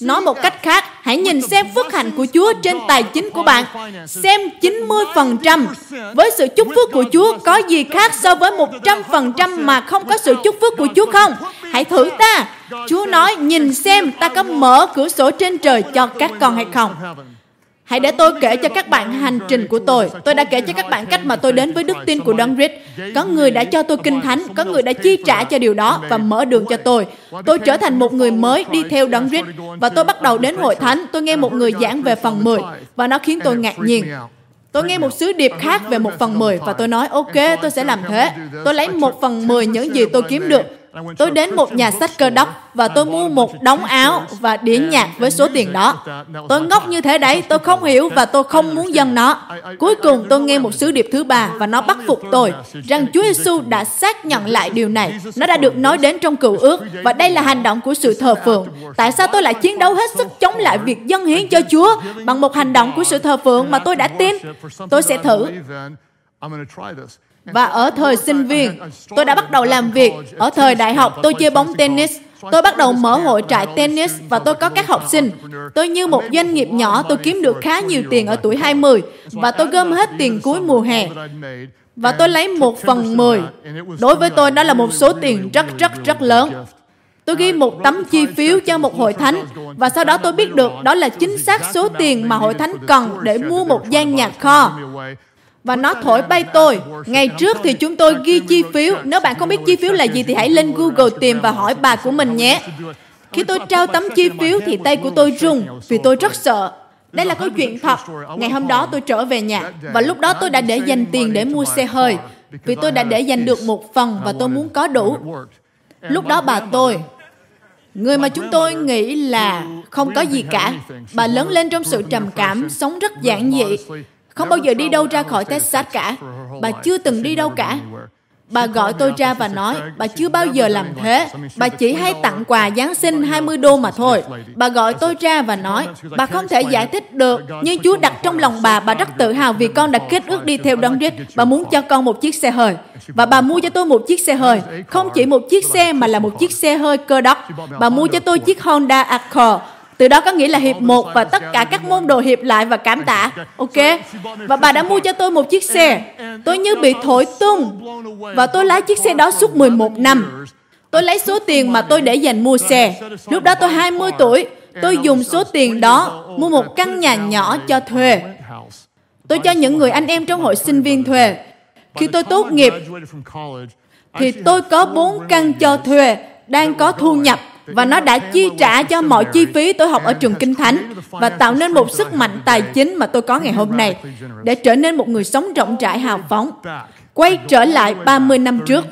Nói một cách khác, hãy nhìn xem phước hạnh của Chúa trên tài chính của bạn. Xem 90% với sự chúc phước của Chúa có gì khác so với 100% mà không có sự chúc phước của Chúa không? Hãy thử ta. Chúa nói, nhìn xem ta có mở cửa sổ trên trời cho các con hay không. Hãy để tôi kể cho các bạn hành trình của tôi. Tôi đã kể cho các bạn cách mà tôi đến với đức tin của Đấng Christ. Có người đã cho tôi kinh thánh, có người đã chi trả cho điều đó và mở đường cho tôi. Tôi trở thành một người mới đi theo Đấng Christ và tôi bắt đầu đến hội thánh. Tôi nghe một người giảng về phần 10 và nó khiến tôi ngạc nhiên. Tôi nghe một sứ điệp khác về một phần 10 và tôi nói ok tôi sẽ làm thế. Tôi lấy một phần 10 những gì tôi kiếm được Tôi đến một nhà sách cơ đốc và tôi mua một đống áo và đĩa nhạc với số tiền đó. Tôi ngốc như thế đấy, tôi không hiểu và tôi không muốn dâng nó. Cuối cùng tôi nghe một sứ điệp thứ ba và nó bắt phục tôi rằng Chúa Giêsu đã xác nhận lại điều này. Nó đã được nói đến trong cựu ước và đây là hành động của sự thờ phượng. Tại sao tôi lại chiến đấu hết sức chống lại việc dâng hiến cho Chúa bằng một hành động của sự thờ phượng mà tôi đã tin? Tôi sẽ thử. Và ở thời sinh viên, tôi đã bắt đầu làm việc. Ở thời đại học, tôi chơi bóng tennis. Tôi bắt đầu mở hội trại tennis và tôi có các học sinh. Tôi như một doanh nghiệp nhỏ, tôi kiếm được khá nhiều tiền ở tuổi 20 và tôi gom hết tiền cuối mùa hè. Và tôi lấy một phần mười. Đối với tôi, đó là một số tiền rất rất rất lớn. Tôi ghi một tấm chi phiếu cho một hội thánh và sau đó tôi biết được đó là chính xác số tiền mà hội thánh cần để mua một gian nhạc kho và nó thổi bay tôi. Ngày trước thì chúng tôi ghi chi phiếu. Nếu bạn không biết chi phiếu là gì thì hãy lên Google tìm và hỏi bà của mình nhé. Khi tôi trao tấm chi phiếu thì tay của tôi rung vì tôi rất sợ. Đây là câu chuyện thật. Ngày hôm đó tôi trở về nhà và lúc đó tôi đã để dành tiền để mua xe hơi vì tôi đã để dành được một phần và tôi muốn có đủ. Lúc đó bà tôi, người mà chúng tôi nghĩ là không có gì cả, bà lớn lên trong sự trầm cảm, sống rất giản dị không bao giờ đi đâu ra khỏi Texas cả. Bà chưa từng đi đâu cả. Bà gọi tôi ra và nói, bà chưa bao giờ làm thế. Bà chỉ hay tặng quà Giáng sinh 20 đô mà thôi. Bà gọi tôi ra và nói, bà không thể giải thích được, nhưng Chúa đặt trong lòng bà, bà rất tự hào vì con đã kết ước đi theo đấng Christ. Bà muốn cho con một chiếc xe hơi. Và bà mua cho tôi một chiếc xe hơi. Không chỉ một chiếc xe mà là một chiếc xe hơi cơ đốc. Bà mua cho tôi chiếc Honda Accord từ đó có nghĩa là hiệp một và tất cả các môn đồ hiệp lại và cảm tạ. Ok? Và bà đã mua cho tôi một chiếc xe. Tôi như bị thổi tung. Và tôi lái chiếc xe đó suốt 11 năm. Tôi lấy số tiền mà tôi để dành mua xe. Lúc đó tôi 20 tuổi. Tôi dùng số tiền đó mua một căn nhà nhỏ cho thuê. Tôi cho những người anh em trong hội sinh viên thuê. Khi tôi tốt nghiệp, thì tôi có bốn căn cho thuê đang có thu nhập và nó đã chi trả cho mọi chi phí tôi học ở trường Kinh Thánh và tạo nên một sức mạnh tài chính mà tôi có ngày hôm nay để trở nên một người sống rộng rãi hào phóng. Quay trở lại 30 năm trước,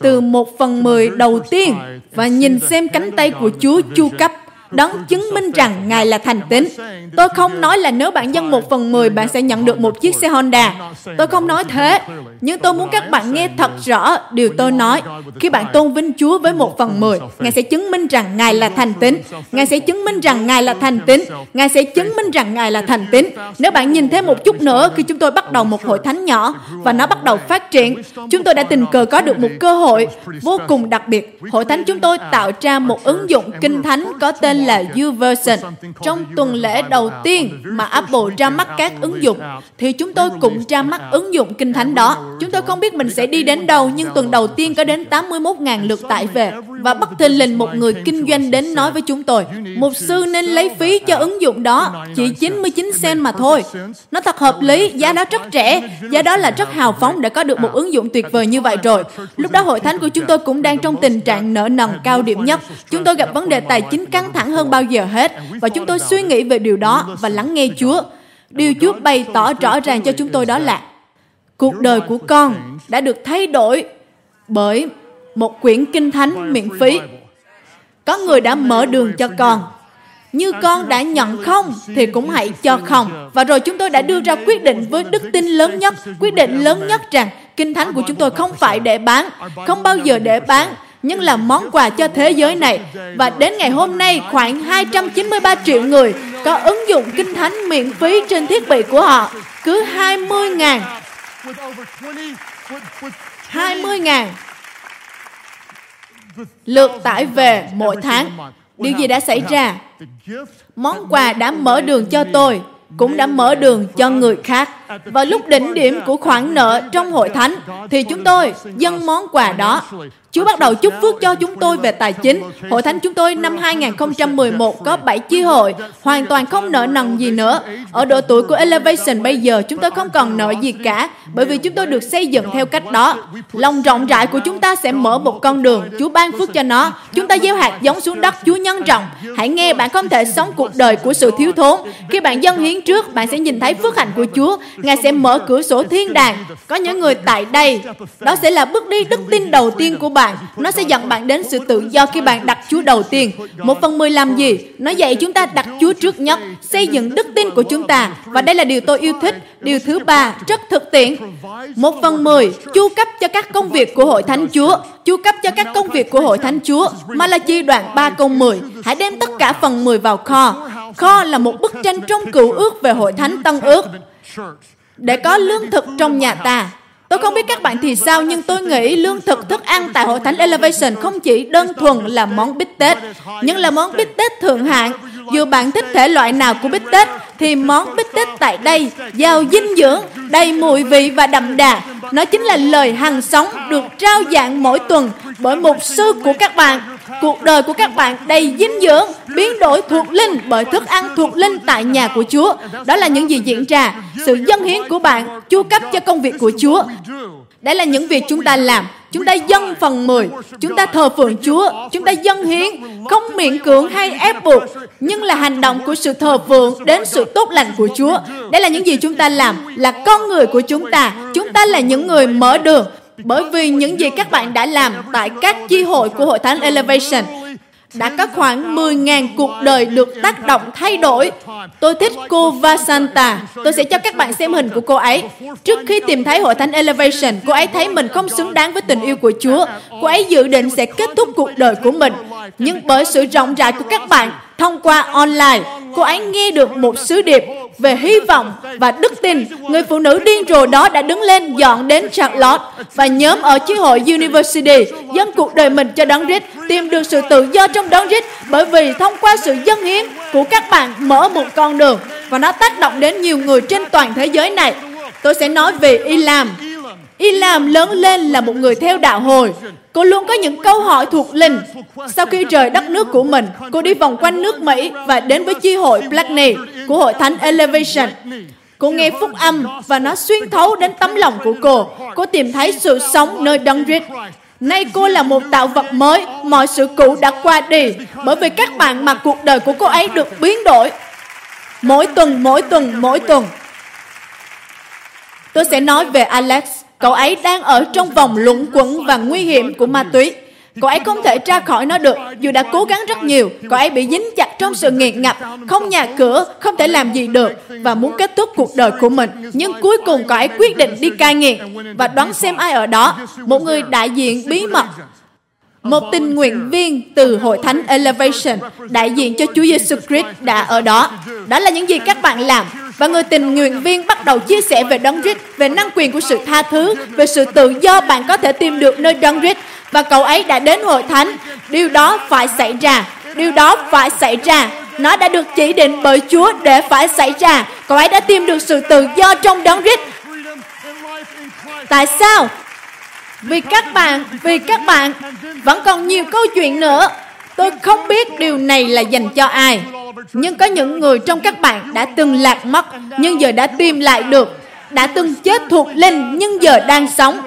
từ một phần mười đầu tiên và nhìn xem cánh tay của Chúa chu cấp đấng chứng minh rằng Ngài là thành tín. Tôi không nói là nếu bạn dâng một phần mười, bạn sẽ nhận được một chiếc xe Honda. Tôi không nói thế. Nhưng tôi muốn các bạn nghe thật rõ điều tôi nói. Khi bạn tôn vinh Chúa với một phần mười, Ngài sẽ chứng minh rằng Ngài là thành tín. Ngài sẽ chứng minh rằng Ngài là thành tín. Ngài sẽ chứng minh rằng Ngài là thành tín. Nếu bạn nhìn thêm một chút nữa khi chúng tôi bắt đầu một hội thánh nhỏ và nó bắt đầu phát triển, chúng tôi đã tình cờ có được một cơ hội vô cùng đặc biệt. Hội thánh chúng tôi tạo ra một ứng dụng kinh thánh có tên là YouVersion. Trong tuần lễ đầu tiên mà Apple ra mắt các ứng dụng, thì chúng tôi cũng ra mắt ứng dụng Kinh Thánh đó. Chúng tôi không biết mình sẽ đi đến đâu, nhưng tuần đầu tiên có đến 81.000 lượt tải về. Và bất thình lình một người kinh doanh đến nói với chúng tôi, một sư nên lấy phí cho ứng dụng đó, chỉ 99 cent mà thôi. Nó thật hợp lý, giá đó rất rẻ, giá đó là rất hào phóng để có được một ứng dụng tuyệt vời như vậy rồi. Lúc đó hội thánh của chúng tôi cũng đang trong tình trạng nợ nần cao điểm nhất. Chúng tôi gặp vấn đề tài chính căng thẳng hơn bao giờ hết và chúng tôi suy nghĩ về điều đó và lắng nghe Chúa. Điều Chúa bày tỏ rõ ràng cho chúng tôi đó là cuộc đời của con đã được thay đổi bởi một quyển kinh thánh miễn phí. Có người đã mở đường cho con. Như con đã nhận không thì cũng hãy cho không. Và rồi chúng tôi đã đưa ra quyết định với đức tin lớn nhất, quyết định lớn nhất rằng kinh thánh của chúng tôi không phải để bán, không bao giờ để bán, nhưng là món quà cho thế giới này. Và đến ngày hôm nay, khoảng 293 triệu người có ứng dụng Kinh Thánh miễn phí trên thiết bị của họ. Cứ 20 ngàn 20 ngàn lượt tải về mỗi tháng. Điều gì đã xảy ra? Món quà đã mở đường cho tôi cũng đã mở đường cho người khác. Và lúc đỉnh điểm của khoản nợ trong hội thánh thì chúng tôi dâng món quà đó Chúa bắt đầu chúc phước cho chúng tôi về tài chính. Hội thánh chúng tôi năm 2011 có 7 chi hội, hoàn toàn không nợ nần gì nữa. Ở độ tuổi của Elevation bây giờ chúng tôi không còn nợ gì cả, bởi vì chúng tôi được xây dựng theo cách đó. Lòng rộng rãi của chúng ta sẽ mở một con đường, Chúa ban phước cho nó. Chúng ta gieo hạt giống xuống đất, Chúa nhân rộng. Hãy nghe, bạn không thể sống cuộc đời của sự thiếu thốn. Khi bạn dâng hiến trước, bạn sẽ nhìn thấy phước hạnh của Chúa. Ngài sẽ mở cửa sổ thiên đàng. Có những người tại đây, đó sẽ là bước đi đức tin đầu tiên của bạn. Nó sẽ dẫn bạn đến sự tự do khi bạn đặt Chúa đầu tiên. Một phần mười làm gì? Nó dạy chúng ta đặt Chúa trước nhất, xây dựng đức tin của chúng ta. Và đây là điều tôi yêu thích. Điều thứ ba, rất thực tiễn. Một phần mười, chu cấp cho các công việc của Hội Thánh Chúa. Chu cấp cho các công việc của Hội Thánh Chúa. Malachi đoạn 3 câu 10. Hãy đem tất cả phần 10 vào kho. Kho là một bức tranh trong cựu ước về Hội Thánh Tân ước để có lương thực trong nhà ta. Tôi không biết các bạn thì sao, nhưng tôi nghĩ lương thực thức ăn tại Hội Thánh Elevation không chỉ đơn thuần là món bít tết, nhưng là món bít tết thượng hạng. Dù bạn thích thể loại nào của bít tết, thì món bít tết tại đây giàu dinh dưỡng, đầy mùi vị và đậm đà. Nó chính là lời hằng sống được trao dạng mỗi tuần bởi một sư của các bạn. Cuộc đời của các bạn đầy dinh dưỡng, biến đổi thuộc linh bởi thức ăn thuộc linh tại nhà của Chúa. Đó là những gì diễn ra. Sự dân hiến của bạn chu cấp cho công việc của Chúa. Đây là những việc chúng ta làm. Chúng ta dâng phần 10. Chúng ta thờ phượng Chúa. Chúng ta dâng hiến. Không miễn cưỡng hay ép buộc. Nhưng là hành động của sự thờ phượng đến sự tốt lành của Chúa. Đây là những gì chúng ta làm. Là con người của chúng ta. Chúng ta là những người mở đường. Bởi vì những gì các bạn đã làm tại các chi hội của Hội Thánh Elevation đã có khoảng 10.000 cuộc đời được tác động thay đổi. Tôi thích cô Vasanta. Tôi sẽ cho các bạn xem hình của cô ấy. Trước khi tìm thấy hội thánh Elevation, cô ấy thấy mình không xứng đáng với tình yêu của Chúa. Cô ấy dự định sẽ kết thúc cuộc đời của mình. Nhưng bởi sự rộng rãi của các bạn, thông qua online, cô ấy nghe được một sứ điệp về hy vọng và đức tin, người phụ nữ điên rồ đó đã đứng lên dọn đến Charlotte và nhóm ở chi hội University dâng cuộc đời mình cho đấng Christ, tìm được sự tự do trong đấng Christ bởi vì thông qua sự dân hiến của các bạn mở một con đường và nó tác động đến nhiều người trên toàn thế giới này. Tôi sẽ nói về Ilam. Ilam lớn lên là một người theo đạo hồi. Cô luôn có những câu hỏi thuộc linh. Sau khi rời đất nước của mình, cô đi vòng quanh nước Mỹ và đến với chi hội Blackney của hội thánh Elevation. Cô nghe phúc âm và nó xuyên thấu đến tấm lòng của cô. Cô tìm thấy sự sống nơi đấng Christ. Nay cô là một tạo vật mới, mọi sự cũ đã qua đi, bởi vì các bạn mà cuộc đời của cô ấy được biến đổi. Mỗi tuần, mỗi tuần, mỗi tuần. Tôi sẽ nói về Alex. Cậu ấy đang ở trong vòng luẩn quẩn và nguy hiểm của ma túy. Cậu ấy không thể ra khỏi nó được, dù đã cố gắng rất nhiều. Cậu ấy bị dính chặt trong sự nghiện ngập, không nhà cửa, không thể làm gì được và muốn kết thúc cuộc đời của mình. Nhưng cuối cùng cậu ấy quyết định đi cai nghiện và đoán xem ai ở đó. Một người đại diện bí mật một tình nguyện viên từ Hội Thánh Elevation đại diện cho Chúa Giêsu Christ đã ở đó. Đó là những gì các bạn làm. Và người tình nguyện viên bắt đầu chia sẻ về Đấng Christ, về năng quyền của sự tha thứ, về sự tự do bạn có thể tìm được nơi Đấng Christ. Và cậu ấy đã đến Hội Thánh. Điều đó phải xảy ra. Điều đó phải xảy ra. Nó đã được chỉ định bởi Chúa để phải xảy ra. Cậu ấy đã tìm được sự tự do trong Đấng Christ. Tại sao? Vì các bạn, vì các bạn vẫn còn nhiều câu chuyện nữa. Tôi không biết điều này là dành cho ai. Nhưng có những người trong các bạn đã từng lạc mất, nhưng giờ đã tìm lại được. Đã từng chết thuộc linh, nhưng giờ đang sống.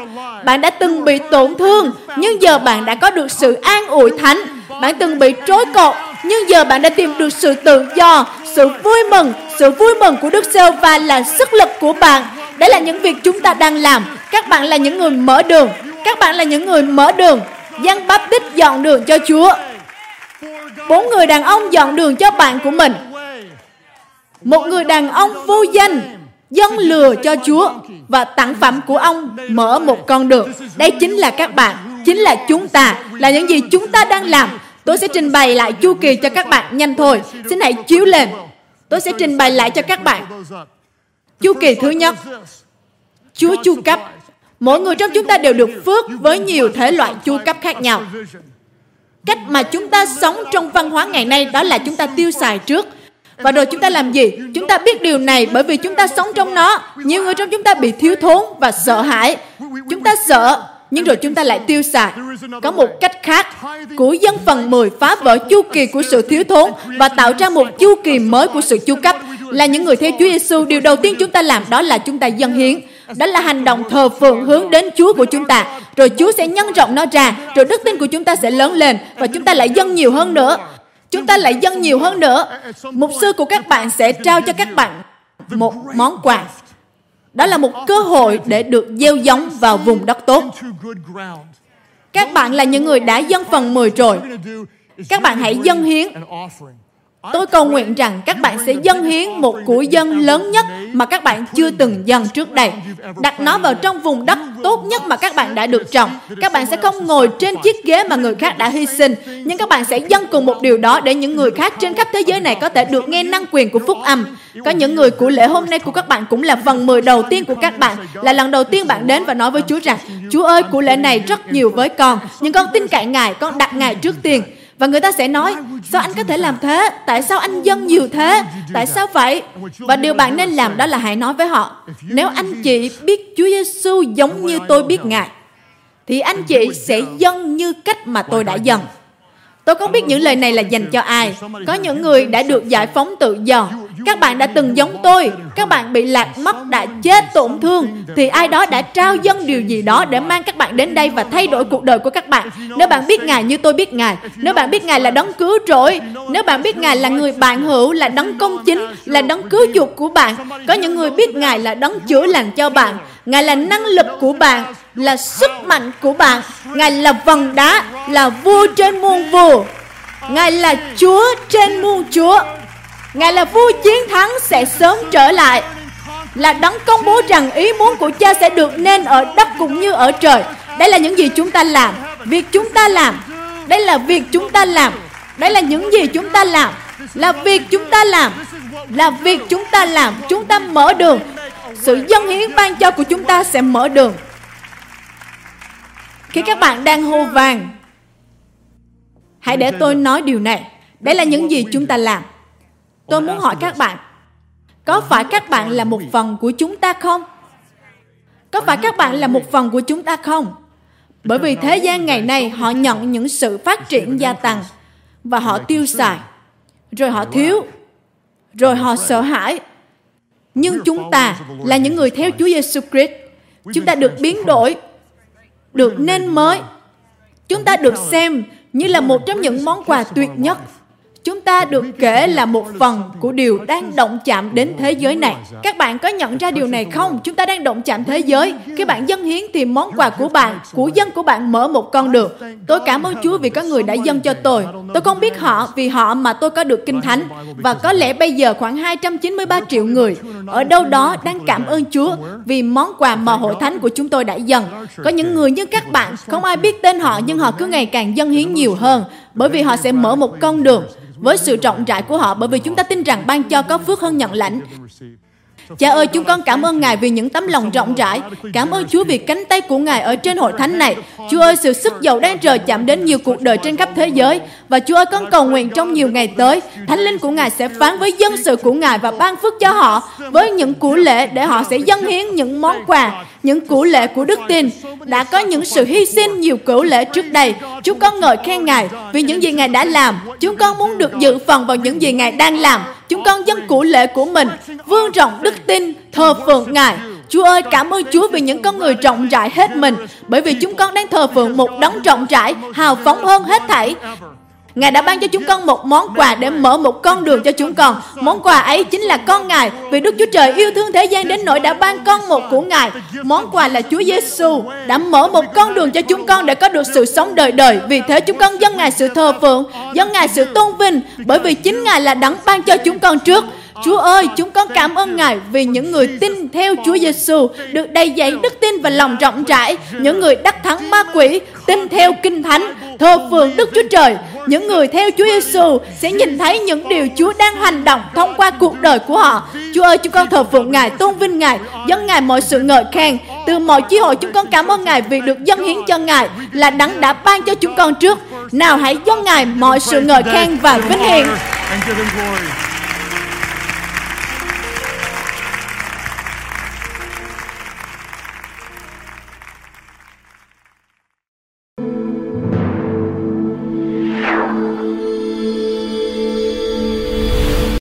Bạn đã từng bị tổn thương, nhưng giờ bạn đã có được sự an ủi thánh. Bạn từng bị trối cột, nhưng giờ bạn đã tìm được sự tự do, sự vui mừng. Sự vui mừng của Đức Sêu và là sức lực của bạn. Đấy là những việc chúng ta đang làm. Các bạn là những người mở đường. Các bạn là những người mở đường. Giăng bắp tích dọn đường cho Chúa. Bốn người đàn ông dọn đường cho bạn của mình. Một người đàn ông vô danh dân lừa cho Chúa và tặng phẩm của ông mở một con đường. Đây chính là các bạn, chính là chúng ta, là những gì chúng ta đang làm. Tôi sẽ trình bày lại chu kỳ cho các bạn nhanh thôi. Xin hãy chiếu lên. Tôi sẽ trình bày lại cho các bạn. Chu kỳ thứ nhất, Chúa chu cấp. Mỗi người trong chúng ta đều được phước với nhiều thể loại chu cấp khác nhau. Cách mà chúng ta sống trong văn hóa ngày nay đó là chúng ta tiêu xài trước. Và rồi chúng ta làm gì? Chúng ta biết điều này bởi vì chúng ta sống trong nó. Nhiều người trong chúng ta bị thiếu thốn và sợ hãi. Chúng ta sợ, nhưng rồi chúng ta lại tiêu xài. Có một cách khác, của dân phần 10 phá vỡ chu kỳ của sự thiếu thốn và tạo ra một chu kỳ mới của sự chu cấp. Là những người theo Chúa Giêsu, điều đầu tiên chúng ta làm đó là chúng ta dâng hiến. Đó là hành động thờ phượng hướng đến Chúa của chúng ta. Rồi Chúa sẽ nhân rộng nó ra, rồi đức tin của chúng ta sẽ lớn lên và chúng ta lại dâng nhiều hơn nữa. Chúng ta lại dâng nhiều hơn nữa. Mục sư của các bạn sẽ trao cho các bạn một món quà. Đó là một cơ hội để được gieo giống vào vùng đất tốt. Các bạn là những người đã dâng phần 10 rồi. Các bạn hãy dâng hiến. Tôi cầu nguyện rằng các bạn sẽ dâng hiến một của dân lớn nhất mà các bạn chưa từng dâng trước đây. Đặt nó vào trong vùng đất tốt nhất mà các bạn đã được trồng. Các bạn sẽ không ngồi trên chiếc ghế mà người khác đã hy sinh, nhưng các bạn sẽ dâng cùng một điều đó để những người khác trên khắp thế giới này có thể được nghe năng quyền của phúc âm. Có những người của lễ hôm nay của các bạn cũng là phần 10 đầu tiên của các bạn. Là lần đầu tiên bạn đến và nói với Chúa rằng, Chúa ơi, của lễ này rất nhiều với con, nhưng con tin cậy Ngài, con đặt Ngài trước tiên. Và người ta sẽ nói, sao anh có thể làm thế? Tại sao anh dâng nhiều thế? Tại sao vậy? Và điều bạn nên làm đó là hãy nói với họ, nếu anh chị biết Chúa Giêsu giống như tôi biết Ngài, thì anh chị sẽ dâng như cách mà tôi đã dâng. Tôi không biết những lời này là dành cho ai. Có những người đã được giải phóng tự do. Các bạn đã từng giống tôi. Các bạn bị lạc mất, đã chết, tổn thương. Thì ai đó đã trao dân điều gì đó để mang các bạn đến đây và thay đổi cuộc đời của các bạn. Nếu bạn biết Ngài như tôi biết Ngài. Nếu bạn biết Ngài là đấng cứu rỗi. Nếu bạn biết Ngài là người bạn hữu, là đấng công chính, là đấng cứu chuộc của bạn. Có những người biết Ngài là đấng chữa lành cho bạn. Ngài là năng lực của bạn, là sức mạnh của bạn. Ngài là vần đá, là vua trên muôn vua. Ngài là Chúa trên muôn Chúa. Ngài là vua chiến thắng sẽ sớm trở lại. Là đấng công bố rằng ý muốn của cha sẽ được nên ở đất cũng như ở trời. Đây là những gì chúng ta làm. Việc chúng ta làm. Đây là việc chúng ta làm. Đây là những gì chúng ta làm. Là việc chúng ta làm. Là việc chúng ta làm. Chúng ta mở đường sự dân hiến ban cho của chúng ta sẽ mở đường khi các bạn đang hô vàng, hãy để tôi nói điều này đây là những gì chúng ta làm tôi muốn hỏi các bạn có phải các bạn là một phần của chúng ta không? Có phải các bạn là một phần của chúng ta không? Bởi vì thế gian ngày nay họ nhận những sự phát triển gia tăng và họ tiêu xài. Rồi họ thiếu rồi họ sợ hãi. Nhưng chúng ta là những người theo Chúa Giêsu Christ. Chúng ta được biến đổi, được nên mới. Chúng ta được xem như là một trong những món quà tuyệt nhất chúng ta được kể là một phần của điều đang động chạm đến thế giới này. Các bạn có nhận ra điều này không? Chúng ta đang động chạm thế giới. Khi bạn dâng hiến thì món quà của bạn, của dân của bạn mở một con đường. Tôi cảm ơn Chúa vì có người đã dâng cho tôi. Tôi không biết họ vì họ mà tôi có được kinh thánh. Và có lẽ bây giờ khoảng 293 triệu người ở đâu đó đang cảm ơn Chúa vì món quà mà hội thánh của chúng tôi đã dâng. Có những người như các bạn, không ai biết tên họ nhưng họ cứ ngày càng dâng hiến nhiều hơn bởi vì họ sẽ mở một con đường với sự rộng rãi của họ bởi vì chúng ta tin rằng ban cho có phước hơn nhận lãnh. Cha ơi, chúng con cảm ơn Ngài vì những tấm lòng rộng rãi. Cảm ơn Chúa vì cánh tay của Ngài ở trên hội thánh này. Chúa ơi, sự sức giàu đang trời chạm đến nhiều cuộc đời trên khắp thế giới. Và Chúa ơi, con cầu nguyện trong nhiều ngày tới, Thánh linh của Ngài sẽ phán với dân sự của Ngài và ban phước cho họ với những củ lễ để họ sẽ dâng hiến những món quà những củ lễ của đức tin đã có những sự hy sinh nhiều cửu lễ trước đây. Chúng con ngợi khen ngài vì những gì ngài đã làm. Chúng con muốn được dự phần vào những gì ngài đang làm. Chúng con dân củ lễ của mình vương rộng đức tin thờ phượng ngài. Chúa ơi, cảm ơn Chúa vì những con người rộng rãi hết mình, bởi vì chúng con đang thờ phượng một đấng rộng rãi, hào phóng hơn hết thảy. Ngài đã ban cho chúng con một món quà để mở một con đường cho chúng con. Món quà ấy chính là con Ngài. Vì Đức Chúa Trời yêu thương thế gian đến nỗi đã ban con một của Ngài. Món quà là Chúa Giêsu đã mở một con đường cho chúng con để có được sự sống đời đời. Vì thế chúng con dâng Ngài sự thờ phượng, dâng Ngài sự tôn vinh, bởi vì chính Ngài là đấng ban cho chúng con trước. Chúa ơi, chúng con cảm ơn Ngài vì những người tin theo Chúa Giêsu được đầy dẫy đức tin và lòng rộng rãi, những người đắc thắng ma quỷ, tin theo kinh thánh, thờ phượng Đức Chúa Trời. Những người theo Chúa Giêsu sẽ nhìn thấy những điều Chúa đang hành động thông qua cuộc đời của họ. Chúa ơi, chúng con thờ phượng Ngài, tôn vinh Ngài, dâng Ngài mọi sự ngợi khen. Từ mọi chi hội chúng con cảm ơn Ngài vì được dâng hiến cho Ngài là đấng đã ban cho chúng con trước. Nào hãy dâng Ngài mọi sự ngợi khen và vinh hiển.